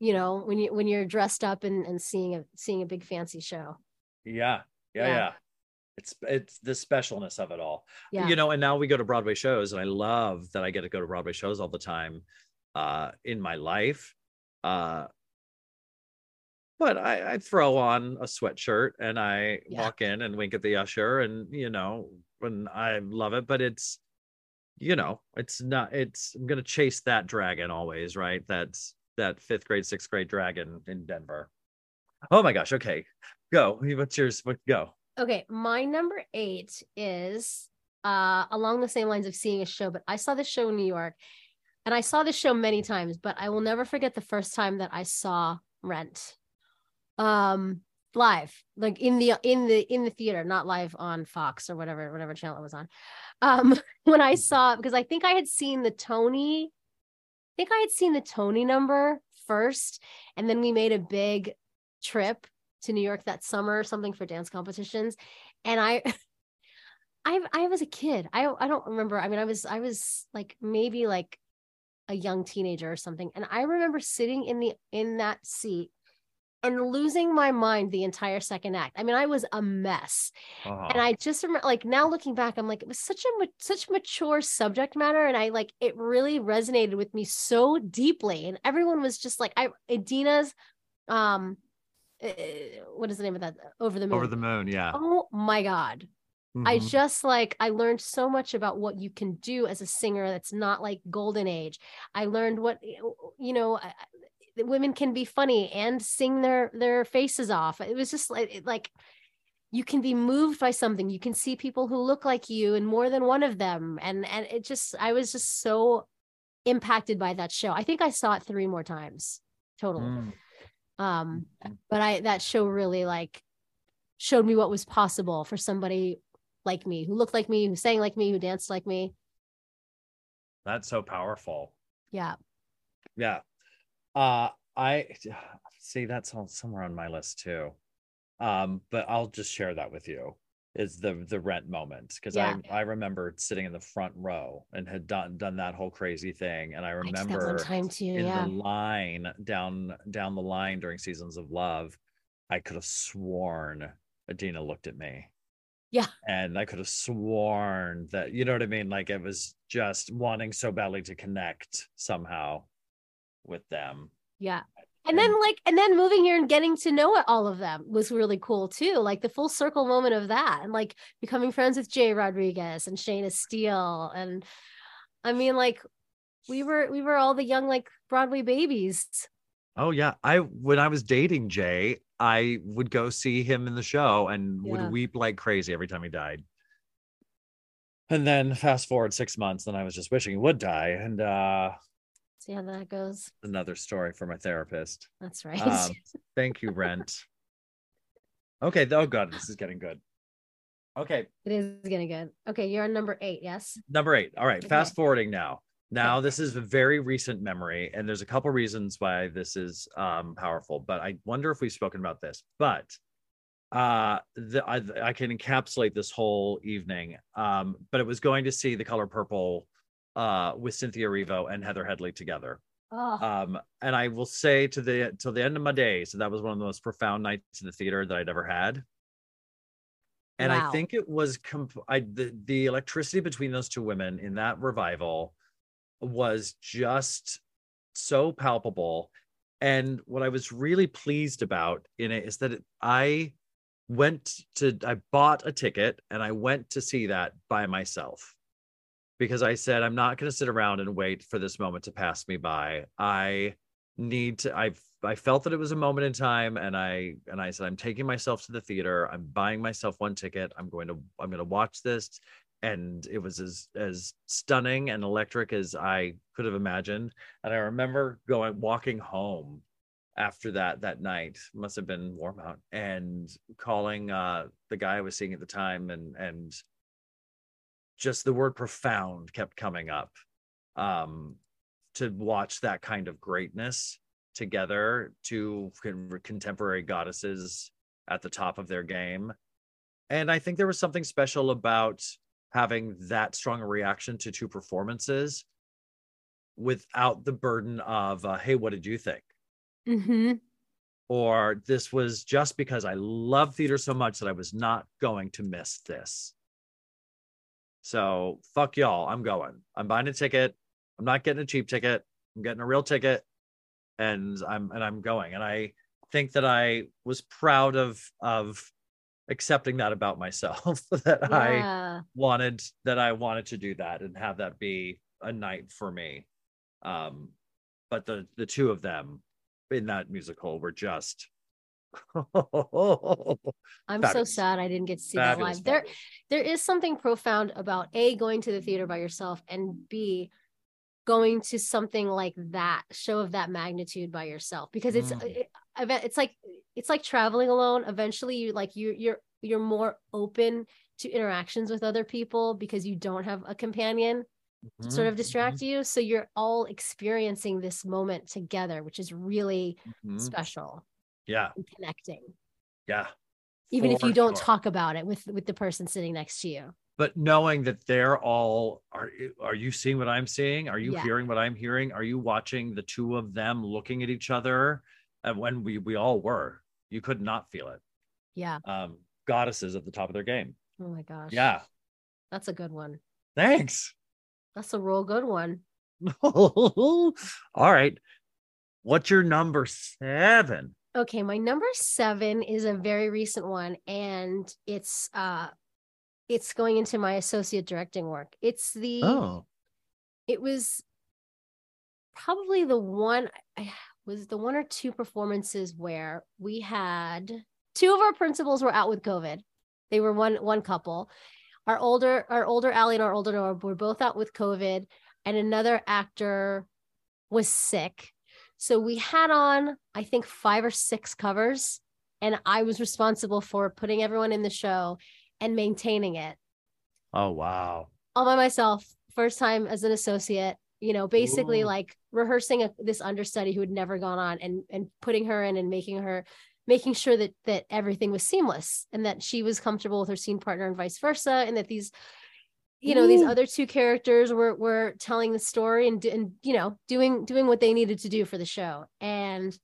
[SPEAKER 2] You know when you when you're dressed up and, and seeing a seeing a big fancy show.
[SPEAKER 3] Yeah. Yeah. Yeah.
[SPEAKER 2] Yeah.
[SPEAKER 3] It's it's the specialness of it all.
[SPEAKER 2] Yeah,
[SPEAKER 3] You know, and now we go to Broadway shows, and I love that I get to go to Broadway shows all the time uh in my life. Uh but I, I throw on a sweatshirt and I
[SPEAKER 2] Yeah.
[SPEAKER 3] walk in and wink at the usher and you know, and I love it, but it's you know, it's not it's I'm gonna chase that dragon always, right? That's that fifth grade, sixth grade dragon in Denver. Oh my gosh, okay. Go. What's yours? What go?
[SPEAKER 2] Okay, my number eight is uh along the same lines of seeing a show, but I saw this show in New York and I saw this show many times, but I will never forget the first time that I saw Rent. Um live, like in the in the in the theater, not live on Fox or whatever, whatever channel it was on. Um when I saw because I think I had seen the Tony, I think I had seen the Tony number first, and then we made a big trip to New York that summer or something for dance competitions. And I I I was a kid. I I don't remember. I mean, I was I was like maybe like a young teenager or something. And I remember sitting in the in that seat and losing my mind the entire second act. I mean, I was a mess. And
[SPEAKER 3] Oh,
[SPEAKER 2] I just remember like now looking back, I'm like, it was such a such mature subject matter. And I like it really resonated with me so deeply. And everyone was just like, I Idina's um uh, what is the name of that? Over the moon.
[SPEAKER 3] over the moon, yeah.
[SPEAKER 2] Oh my God. I
[SPEAKER 3] Mhm.
[SPEAKER 2] just like I learned so much about what you can do as a singer that's not like golden age. I learned what you know I- I- women can be funny and sing their their faces off it was just like like you can be moved by something you can see people who look like you and more than one of them and and it just i was just so impacted by that show i think i saw it three more times total
[SPEAKER 3] Mm.
[SPEAKER 2] Um but i that show really like showed me what was possible for somebody like me who looked like me who sang like me who danced like me
[SPEAKER 3] That's so powerful.
[SPEAKER 2] yeah
[SPEAKER 3] Yeah. Uh I see that's all somewhere on my list too. Um, but I'll just share that with you is the the rent moment because
[SPEAKER 2] Yeah.
[SPEAKER 3] I I remember sitting in the front row and had done done that whole crazy thing. And I
[SPEAKER 2] I did that one
[SPEAKER 3] remember
[SPEAKER 2] time too
[SPEAKER 3] in
[SPEAKER 2] yeah
[SPEAKER 3] the line down down the line during seasons of love, I could have sworn Idina looked at me.
[SPEAKER 2] Yeah.
[SPEAKER 3] And I could have sworn that, you know what I mean? Like it was just wanting so badly to connect somehow with them.
[SPEAKER 2] Yeah. And then like and then moving here and getting to know all of them was really cool too. Like the full circle moment of that and like becoming friends with Jay Rodriguez and Shayna Steele and I mean like we were we were all the young like Broadway babies.
[SPEAKER 3] Oh yeah. I when I was dating Jay, I would go see him in the show and
[SPEAKER 2] Yeah.
[SPEAKER 3] would weep like crazy every time he died. And then fast forward six months, and I was just wishing he would die. And uh
[SPEAKER 2] See how that goes.
[SPEAKER 3] another story for my therapist.
[SPEAKER 2] That's right.
[SPEAKER 3] Um, thank you, Rent. Okay. Oh God, this is getting good. Okay,
[SPEAKER 2] it is getting good. Okay, you're on number eight, yes.
[SPEAKER 3] number eight. All right,
[SPEAKER 2] Okay.
[SPEAKER 3] fast forwarding now. Now this is a very recent memory, and there's a couple reasons why this is um, powerful. But I wonder if we've spoken about this. But uh, the, I, I can encapsulate this whole evening. Um, but it was going to see the color purple uh, with Cynthia Erivo and Heather Headley together.
[SPEAKER 2] Oh,
[SPEAKER 3] um and i will say to the till the end of my days so that was one of the most profound nights in the theater that i'd ever had and
[SPEAKER 2] Wow.
[SPEAKER 3] i think it was comp- I, the, the electricity between those two women in that revival was just so palpable and what i was really pleased about in it is that it, i went to i bought a ticket and i went to see that by myself because I said I'm not going to sit around and wait for this moment to pass me by. I need to I've, I felt that it was a moment in time and I and I said I'm taking myself to the theater. I'm buying myself one ticket. I'm going to I'm going to watch this and it was as as stunning and electric as I could have imagined. And I remember going walking home after that that night must have been warm out and calling uh the guy I was seeing at the time and and just the word profound kept coming up um to watch that kind of greatness together two con- contemporary goddesses at the top of their game. And i think there was something special about having that strong a reaction to two performances without the burden of uh, hey what did you think?
[SPEAKER 2] Hmm
[SPEAKER 3] or this was just because I love theater so much that I was not going to miss this. So fuck y'all. I'm going. I'm buying a ticket. I'm not getting a cheap ticket. I'm getting a real ticket, and I'm and I'm going. And I think that I was proud of of accepting that about myself that I wanted that I wanted to do that and have that be a night for me. Um, but the the two of them in that musical were just
[SPEAKER 2] I'm so sad I didn't get to see
[SPEAKER 3] fabulous,
[SPEAKER 2] that live. There there is something profound about a going to the theater by yourself and b going to something like that show of that magnitude by yourself. Because it's
[SPEAKER 3] Mm.
[SPEAKER 2] it, it- it's like it's like traveling alone. Eventually you like you you're you're more open to interactions with other people because you don't have a companion to sort of
[SPEAKER 3] Mhm,
[SPEAKER 2] distract you. So you're all experiencing this moment together which is really
[SPEAKER 3] mhm.
[SPEAKER 2] special
[SPEAKER 3] Yeah,
[SPEAKER 2] connecting
[SPEAKER 3] yeah.
[SPEAKER 2] even if you don't
[SPEAKER 3] sure.
[SPEAKER 2] talk about it with with the person sitting next to you
[SPEAKER 3] but knowing that they're all are are you seeing what I'm seeing? Are you
[SPEAKER 2] Yeah.
[SPEAKER 3] hearing what I'm hearing? Are you watching the two of them looking at each other? And when we we all were, you could not feel it.
[SPEAKER 2] yeah
[SPEAKER 3] Um, goddesses at the top of their game.
[SPEAKER 2] oh my gosh
[SPEAKER 3] Yeah.
[SPEAKER 2] that's a good one
[SPEAKER 3] Thanks.
[SPEAKER 2] that's a real good one
[SPEAKER 3] all right. What's your number seven?
[SPEAKER 2] Okay my number seven is a very recent one and it's uh it's going into my associate directing work it's the
[SPEAKER 3] Oh.
[SPEAKER 2] it was probably the one I was the one or two performances where we had two of our principals were out with COVID. They were one one couple. Our older our older Allie and our older Noah were both out with COVID, and another actor was sick. So we had on, I think, five or six covers, and I was responsible for putting everyone in the show and maintaining it
[SPEAKER 3] Oh wow.
[SPEAKER 2] all by myself. First time as an associate, you know, basically
[SPEAKER 3] Ooh.
[SPEAKER 2] like rehearsing a, this understudy who had never gone on and and putting her in and making her making sure that that everything was seamless and that she was comfortable with her scene partner and vice versa and that these you know these other two characters were were telling the story and, and you know doing doing what they needed to do for the show. And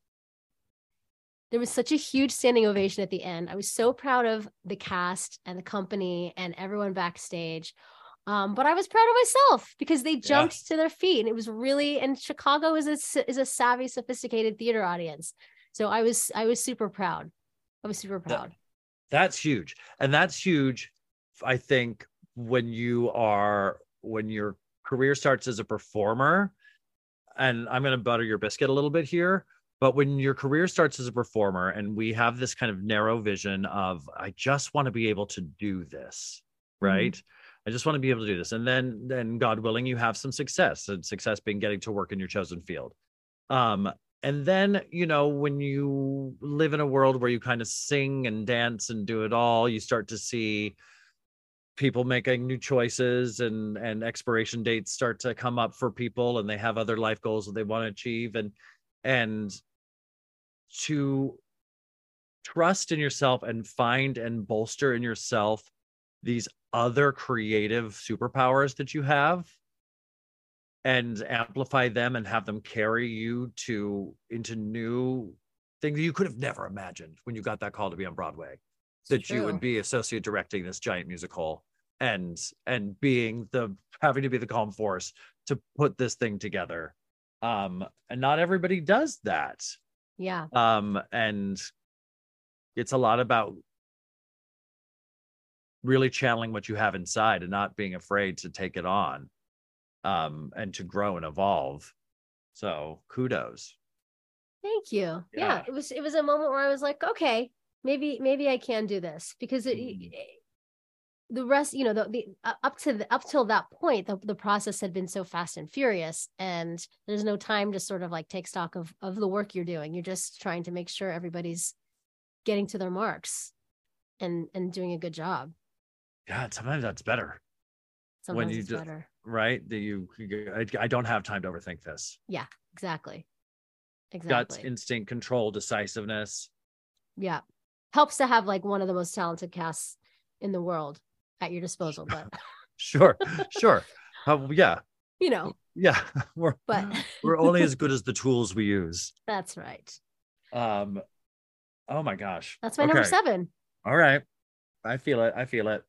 [SPEAKER 2] there was such a huge standing ovation at the end. I was so proud of the cast and the company and everyone backstage um, but i was proud of myself because they jumped to their feet. And it was really and chicago is a is a savvy sophisticated theater audience. So i was i was super proud. I was super proud.
[SPEAKER 3] That's huge. And that's huge, I think, when you are, when your career starts as a performer. And I'm going to butter your biscuit a little bit here. But when your career starts as a performer, and we have this kind of narrow vision of, I just want to be able to do this,
[SPEAKER 2] Mhm.
[SPEAKER 3] right? I just want to be able to do this. And then, then God willing, you have some success, and success being getting to work in your chosen field. Um, and then you know when you live in a world where you kind of sing and dance and do it all you start to see people making new choices and and expiration dates start to come up for people and they have other life goals that they want to achieve and and to trust in yourself and find and bolster in yourself these other creative superpowers that you have and amplify them and have them carry you to into new things you could have never imagined when you got that call to be on Broadway that you would be associate directing this giant musical and and being the having to be the calm force to put this thing together um and not everybody does that
[SPEAKER 2] yeah
[SPEAKER 3] um and it's a lot about really channeling what you have inside and not being afraid to take it on um and to grow and evolve so kudos
[SPEAKER 2] Thank you. Yeah.
[SPEAKER 3] Yeah.
[SPEAKER 2] it was it was a moment where I was like, okay, maybe maybe I can do this because it,
[SPEAKER 3] Mm.
[SPEAKER 2] the rest, you know, the, the uh, up to the, up till that point, the, the process had been so fast and furious, and there's no time to sort of like take stock of of the work you're doing. You're just trying to make sure everybody's getting to their marks and and doing a good job.
[SPEAKER 3] yeah sometimes that's better
[SPEAKER 2] Sometimes
[SPEAKER 3] you
[SPEAKER 2] it's
[SPEAKER 3] do-
[SPEAKER 2] better.
[SPEAKER 3] right that you I, I don't have time to overthink this
[SPEAKER 2] Yeah,
[SPEAKER 3] Exactly.
[SPEAKER 2] Exactly.
[SPEAKER 3] guts instinct control decisiveness
[SPEAKER 2] yeah. Helps to have like one of the most talented casts in the world at your disposal, but
[SPEAKER 3] sure sure uh, yeah
[SPEAKER 2] you know,
[SPEAKER 3] yeah we're
[SPEAKER 2] but
[SPEAKER 3] we're only as good as the tools we use
[SPEAKER 2] that's right.
[SPEAKER 3] um oh my gosh
[SPEAKER 2] That's my number seven.
[SPEAKER 3] All right. I feel it. I feel it.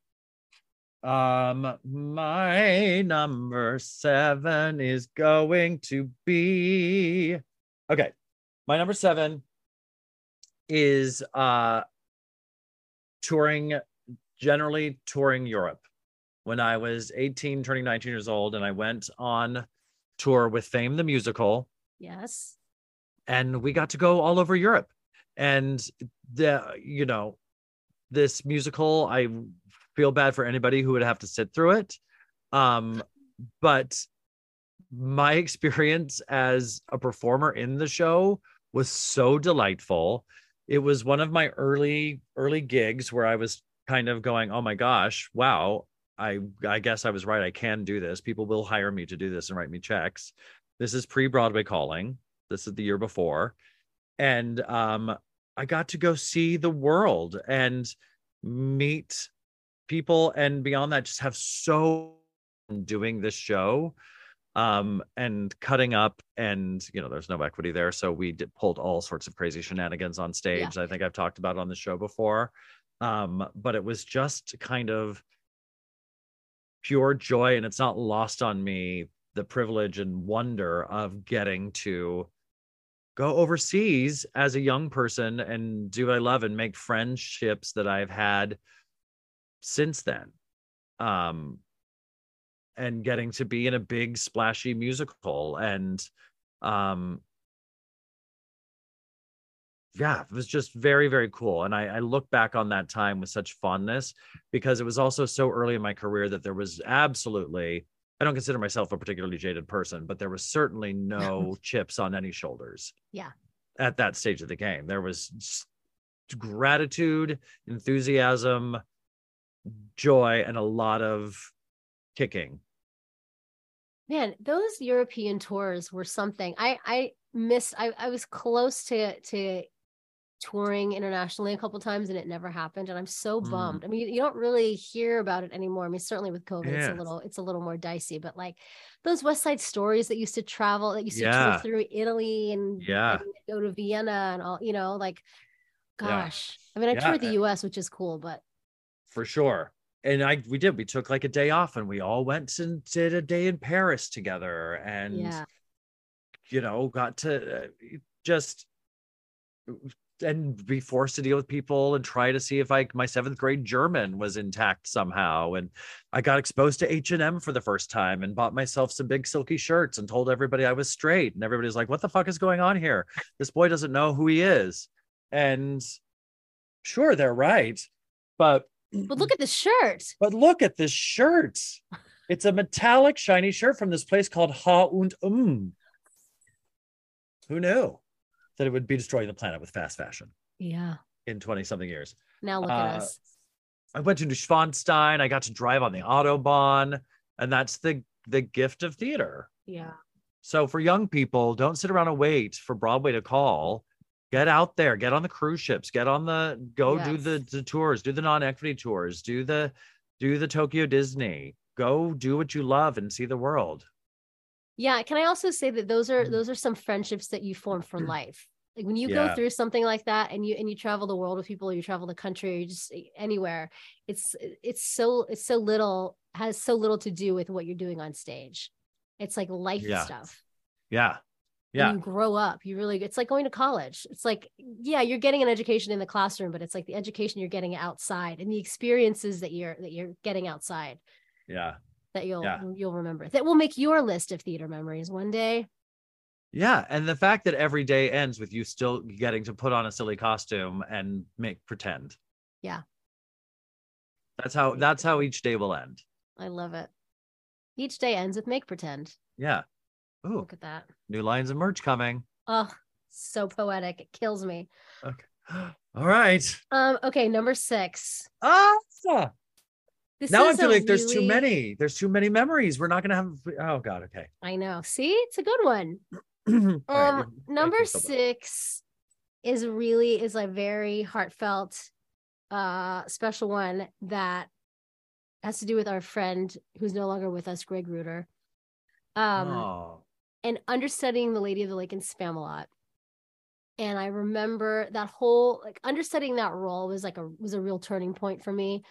[SPEAKER 3] Um, my number seven is going to be okay. My number seven is uh touring, generally touring Europe. When I was 18, turning 19 years old, and I went on tour with Fame the Musical
[SPEAKER 2] Yes.
[SPEAKER 3] and we got to go all over Europe. And the you know, this musical, I feel bad for anybody who would have to sit through it. Um, but my experience as a performer in the show was so delightful. It was one of my early early gigs where I was kind of going, "Oh my gosh, wow, I I guess I was right. I can do this. People will hire me to do this and write me checks." This is pre-Broadway calling. This is the year before. And um I got to go see the world and meet people and beyond that just have so doing this show um and cutting up and you know there's no equity there. So we did, pulled all sorts of crazy shenanigans on stage i think i've talked about on the show before. Um but it was just kind of pure joy and it's not lost on me the privilege and wonder of getting to go overseas as a young person and do what I love and make friendships that I've had since then. Um, and getting to be in a big splashy musical and Um, yeah, it was just very, very cool. And I, I look back on that time with such fondness because it was also so early in my career that there was absolutely, I don't consider myself a particularly jaded person, but there was certainly no chips on any shoulders.
[SPEAKER 2] Yeah.
[SPEAKER 3] At that stage of the game, there was gratitude, enthusiasm, joy, and a lot of kicking.
[SPEAKER 2] Man, those European tours were something. I I missed. I I was close to to touring internationally a couple times and it never happened and i'm so
[SPEAKER 3] Mm.
[SPEAKER 2] bummed i mean you, you don't really hear about it anymore i mean certainly with covid it's a little it's a little more dicey but like those west side stories that used to travel that used to
[SPEAKER 3] Yeah.
[SPEAKER 2] tour through italy and,
[SPEAKER 3] Yeah.
[SPEAKER 2] and go to vienna and all you know like
[SPEAKER 3] Yeah.
[SPEAKER 2] gosh i mean i
[SPEAKER 3] Yeah,
[SPEAKER 2] toured the us which is cool but
[SPEAKER 3] for sure. And I we did. We took like a day off and we all went and did a day in Paris together and
[SPEAKER 2] yeah
[SPEAKER 3] you know, got to uh, just and be forced to deal with people and try to see if like my seventh grade German was intact somehow. And I got exposed to H and M for the first time and bought myself some big silky shirts and told everybody I was straight. And everybody's like, "What the fuck is going on here? This boy doesn't know who he is." And sure, they're right, but
[SPEAKER 2] but look at the shirt
[SPEAKER 3] but look at this shirt. It's a metallic, shiny shirt from this place called Ha und Um. Who knew that it would be destroying the planet with fast fashion
[SPEAKER 2] yeah
[SPEAKER 3] in 20 something years?
[SPEAKER 2] now look
[SPEAKER 3] Uh,
[SPEAKER 2] at us
[SPEAKER 3] I went to Neuschwanstein. I got to drive on the Autobahn, and that's the the gift of theater.
[SPEAKER 2] yeah
[SPEAKER 3] So for young people, don't sit around and wait for Broadway to call. Get out there, get on the cruise ships, get on the go do the, the tours, do the non-equity tours, do the do the Tokyo Disney. Go do what you love and see the world.
[SPEAKER 2] Yeah, can I also say that those are
[SPEAKER 3] Mm.
[SPEAKER 2] those are some friendships that you form for life. Like when you
[SPEAKER 3] Yeah.
[SPEAKER 2] go through something like that and you and you travel the world with people, or you travel the country, you just eh, anywhere, it's it's so it's so little has so little to do with what you're doing on stage. It's like life
[SPEAKER 3] Yeah.
[SPEAKER 2] stuff.
[SPEAKER 3] Yeah. Yeah.
[SPEAKER 2] you grow up, you really it's like going to college. It's like, yeah, you're getting an education in the classroom, but it's like the education you're getting outside and the experiences that you're that you're getting outside
[SPEAKER 3] Yeah.
[SPEAKER 2] that you'll
[SPEAKER 3] Yeah.
[SPEAKER 2] you'll remember. That will make your list of theater memories one day.
[SPEAKER 3] Yeah. And the fact that every day ends with you still getting to put on a silly costume and make pretend.
[SPEAKER 2] Yeah.
[SPEAKER 3] That's how that's how each day will end.
[SPEAKER 2] I love it. Each day ends with make pretend.
[SPEAKER 3] Yeah. Ooh,
[SPEAKER 2] Look at that.
[SPEAKER 3] new lines of merch coming.
[SPEAKER 2] Oh, so poetic. It kills me. Okay.
[SPEAKER 3] All right.
[SPEAKER 2] Um, okay, number six.
[SPEAKER 3] Ah,
[SPEAKER 2] This
[SPEAKER 3] now I feel like there's too many. There's too many memories. We're not gonna have. Oh God. Okay.
[SPEAKER 2] I know. See, it's a good one. Um,
[SPEAKER 3] you
[SPEAKER 2] number six is really is a very heartfelt, uh, special one that has to do with our friend who's no longer with us, Greg Reuter. Um,
[SPEAKER 3] oh,
[SPEAKER 2] and understudying the Lady of the Lake in Spamalot. And I remember that whole like understudying that role was like a was a real turning point for me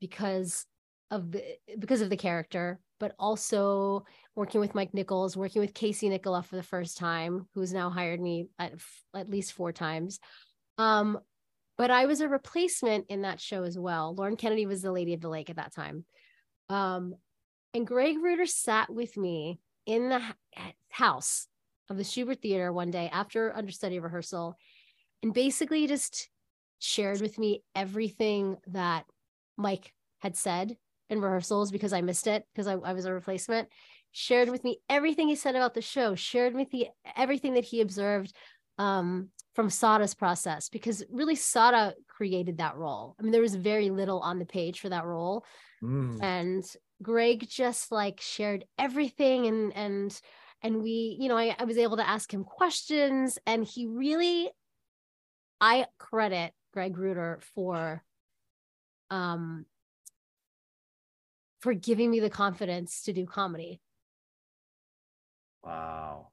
[SPEAKER 2] because of the because of the character, but also working with Mike Nichols, working with Casey Nicholaw for the first time, who's now hired me at, at least four times. Um, but I was a replacement in that show as well. Lauren Kennedy was the Lady of the Lake at that time. Um, and Greg Reuter sat with me in the house of the Shubert Theater one day after understudy rehearsal and basically just shared with me everything that Mike had said in rehearsals because I missed it because I, I was a replacement. Shared with me everything he said about the show, shared with me everything that he observed um, from Sara's process because really Sada created that role. I mean, there was very little on the page for that role
[SPEAKER 3] Mm.
[SPEAKER 2] and greg just like shared everything and and and we you know I, I was able to ask him questions and he really i credit greg reuter for um for giving me the confidence to do comedy.
[SPEAKER 3] Wow.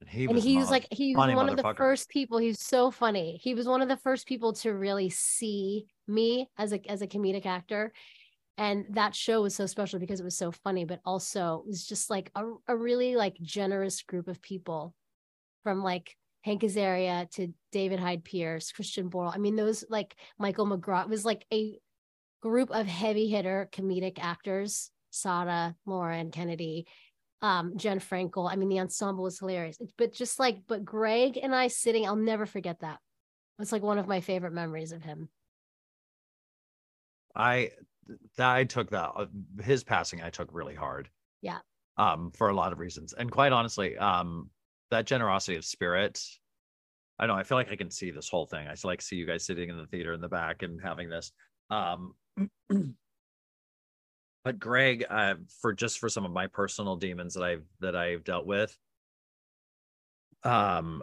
[SPEAKER 3] And he
[SPEAKER 2] and
[SPEAKER 3] was,
[SPEAKER 2] he was like he was one of the first people He's so funny. He was one of the first people to really see me as a as a comedic actor and that show was so special because it was so funny but also it was just like a, a really like generous group of people from like Hank Azaria to David Hyde Pierce, Christian Borle. I mean, those like Michael McGrath it was like a group of heavy hitter comedic actors, Sara, Lauren, Kennedy, um, Jen Frankel. I mean, the ensemble was hilarious. But just like, but Greg and I sitting, I'll never forget that. It's like one of my favorite memories of him.
[SPEAKER 3] I that I took that uh, his passing I took really hard.
[SPEAKER 2] Yeah.
[SPEAKER 3] Um, for a lot of reasons, and quite honestly, um, that generosity of spirit. I know. I feel like I can see this whole thing. I like see you guys sitting in the theater in the back and having this. Um, but Greg, uh, for just for some of my personal demons that I've that I've dealt with, um,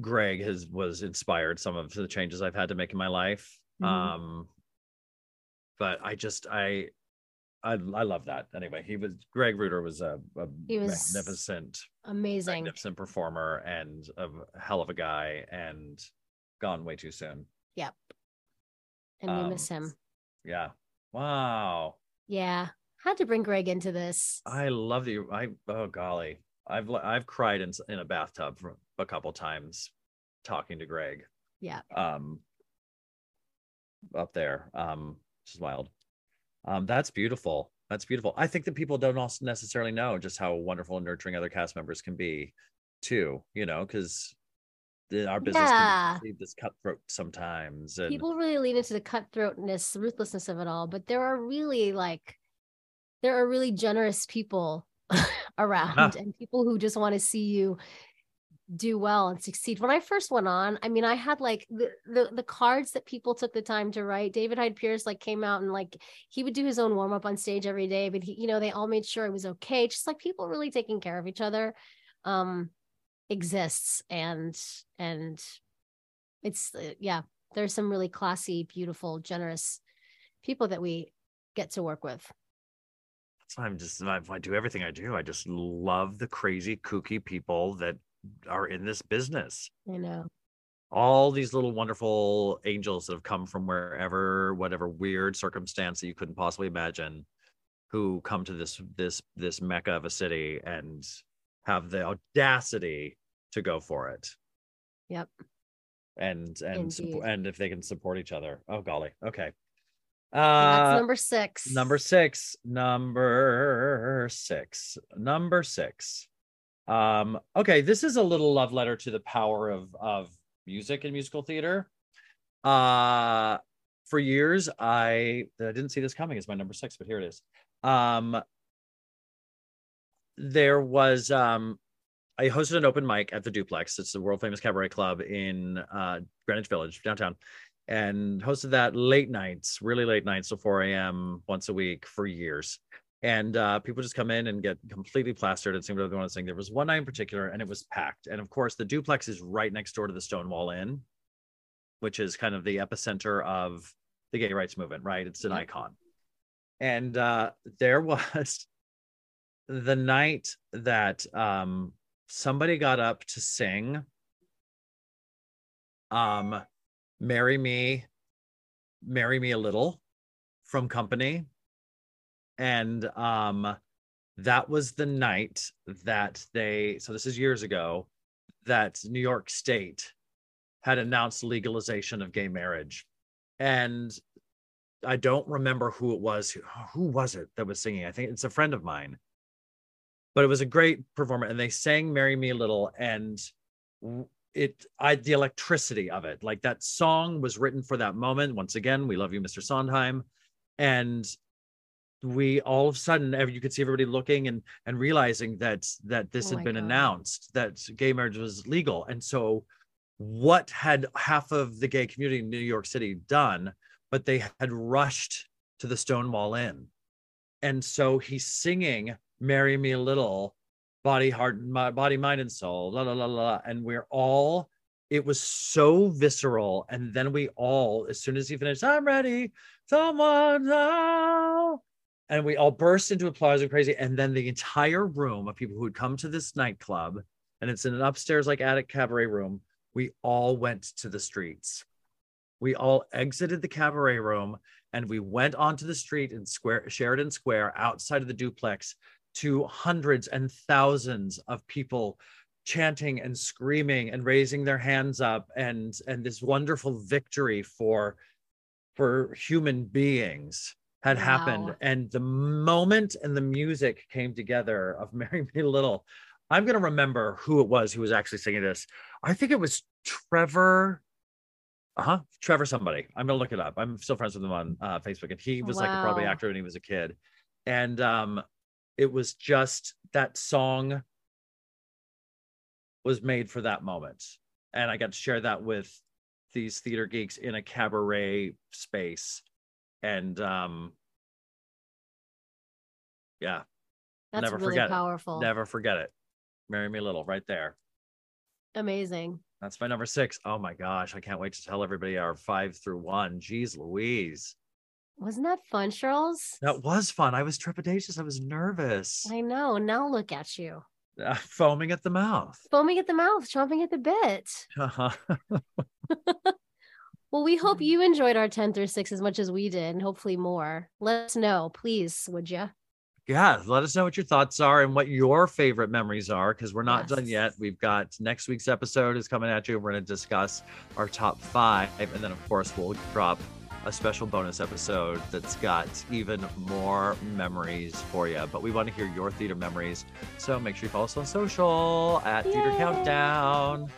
[SPEAKER 3] Greg has was inspired some of the changes I've had to make in my life.
[SPEAKER 2] Mhm.
[SPEAKER 3] Um, but I just I I I love that. Anyway, he was Greg Reuter was a, a
[SPEAKER 2] He was
[SPEAKER 3] magnificent,
[SPEAKER 2] Amazing.
[SPEAKER 3] magnificent performer and a hell of a guy, and gone way too soon.
[SPEAKER 2] Yep. And we
[SPEAKER 3] Um,
[SPEAKER 2] miss him.
[SPEAKER 3] Yeah. Wow.
[SPEAKER 2] Yeah. Had to bring Greg into this.
[SPEAKER 3] I love you. I oh golly, I've I've cried in in a bathtub for a couple times talking to Greg.
[SPEAKER 2] Yeah.
[SPEAKER 3] Um. Up there, um, which is wild. Um, that's beautiful. That's beautiful. I think that people don't also necessarily know just how wonderful and nurturing other cast members can be, too. You know, because our business
[SPEAKER 2] Yeah.
[SPEAKER 3] can be this cutthroat sometimes. And
[SPEAKER 2] People really lean into the cutthroatness, ruthlessness of it all, but there are really like there are really generous people around and people who just want to see you do well and succeed. When I first went on, I mean, I had like the, the the cards that people took the time to write. David Hyde Pierce like came out and like he would do his own warm up on stage every day, but he, you know, they all made sure it was okay. Just like people really taking care of each other um exists and and it's uh, yeah, there's some really classy, beautiful, generous people that we get to work with.
[SPEAKER 3] I'm just I, I do everything I do. I just love the crazy kooky people that are in this business.
[SPEAKER 2] I know.
[SPEAKER 3] All these little wonderful angels that have come from wherever, whatever weird circumstance that you couldn't possibly imagine, who come to this this this mecca of a city and have the audacity to go for it.
[SPEAKER 2] Yep.
[SPEAKER 3] And and and if they can support each other. Oh golly. Okay.
[SPEAKER 2] And that's
[SPEAKER 3] Uh
[SPEAKER 2] number six.
[SPEAKER 3] Number six. Number six. Number six. Um, okay, this is a little love letter to the power of of music and musical theater. Uh for years, I I didn't see this coming as my number six, but here it is. Um there was um I hosted an open mic at the Duplex. It's the world famous cabaret club in uh, Greenwich Village, downtown, and hosted that late nights, really late nights, till 4 a.m. once a week for years. And uh, people just come in and get completely plastered and sing whatever they want to sing. There was one night in particular, and it was packed. And of course, the Duplex is right next door to the Stonewall Inn, which is kind of the epicenter of the gay rights movement, right? It's an icon. And uh, there was the night that um, somebody got up to sing um marry me marry me a little from company and um that was the night that they so this is years ago that new york state had announced legalization of gay marriage. And i don't remember who it was who, who was it that was singing. I think it's a friend of mine. But it was a great performance and they sang marry me a little and it i the electricity of it like that song was written for that moment. Once again we love you mr sondheim. And we all of a sudden you could see everybody looking and and realizing that that this
[SPEAKER 2] Oh
[SPEAKER 3] had been
[SPEAKER 2] God.
[SPEAKER 3] announced that gay marriage was legal. And so what had half of the gay community in new york city done but they had rushed to the stonewall inn. And so he's singing marry me a little body heart my body mind and soul la la la la and we're all it was so visceral. And then we all as soon as he finished i'm ready someone now and we all burst into applause and crazy and then the entire room of people who had come to this nightclub and it's in an upstairs like attic cabaret room we all went to the streets. We all exited the cabaret room and we went onto the street in square sheridan square outside of the duplex to hundreds and thousands of people chanting and screaming and raising their hands up and and this wonderful victory for for human beings had happened and the moment and the music came together of Marry Me Little. I'm going to remember who it was who was actually singing this. I think it was Trevor. Uh huh. Trevor, somebody. I'm going to look it up. I'm still friends with him on uh, Facebook, and he was like a Broadway actor when he was a kid. And um, it was just that song was made for that moment. And I got to share that with these theater geeks in a cabaret space. And um, yeah,
[SPEAKER 2] That's
[SPEAKER 3] Never
[SPEAKER 2] really
[SPEAKER 3] forget it. never forget it. Marry Me Little, right there.
[SPEAKER 2] Amazing.
[SPEAKER 3] That's my number six. Oh my gosh, I can't wait to tell everybody our five through one. Jeez Louise.
[SPEAKER 2] Wasn't that fun, Charles?
[SPEAKER 3] That was fun. I was trepidatious. I was nervous.
[SPEAKER 2] I know. Now look at you.
[SPEAKER 3] Uh, foaming at the mouth.
[SPEAKER 2] Foaming at the mouth, chomping at the bit.
[SPEAKER 3] Uh-huh.
[SPEAKER 2] Well, we
[SPEAKER 3] Mm-hmm.
[SPEAKER 2] hope you enjoyed our 10 through 6 as much as we did, and hopefully more. Let us know, please, would you?
[SPEAKER 3] yeah, let us know what your thoughts are and what your favorite memories are because we're not done yet. We've got next week's episode is coming at you. We're going to discuss our top five. And then, of course, we'll drop a special bonus episode that's got even more memories for you. But we want to hear your theater memories. So make sure you follow us on social at
[SPEAKER 2] Yay.
[SPEAKER 3] Theater Countdown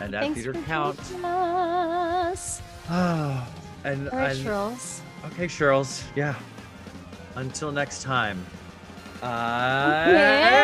[SPEAKER 3] and
[SPEAKER 2] Thanks
[SPEAKER 3] at
[SPEAKER 2] Theater
[SPEAKER 3] Count.
[SPEAKER 2] Us.
[SPEAKER 3] And,
[SPEAKER 2] All right,
[SPEAKER 3] and
[SPEAKER 2] Sherls.
[SPEAKER 3] Okay, Yeah. Until next time.
[SPEAKER 2] I.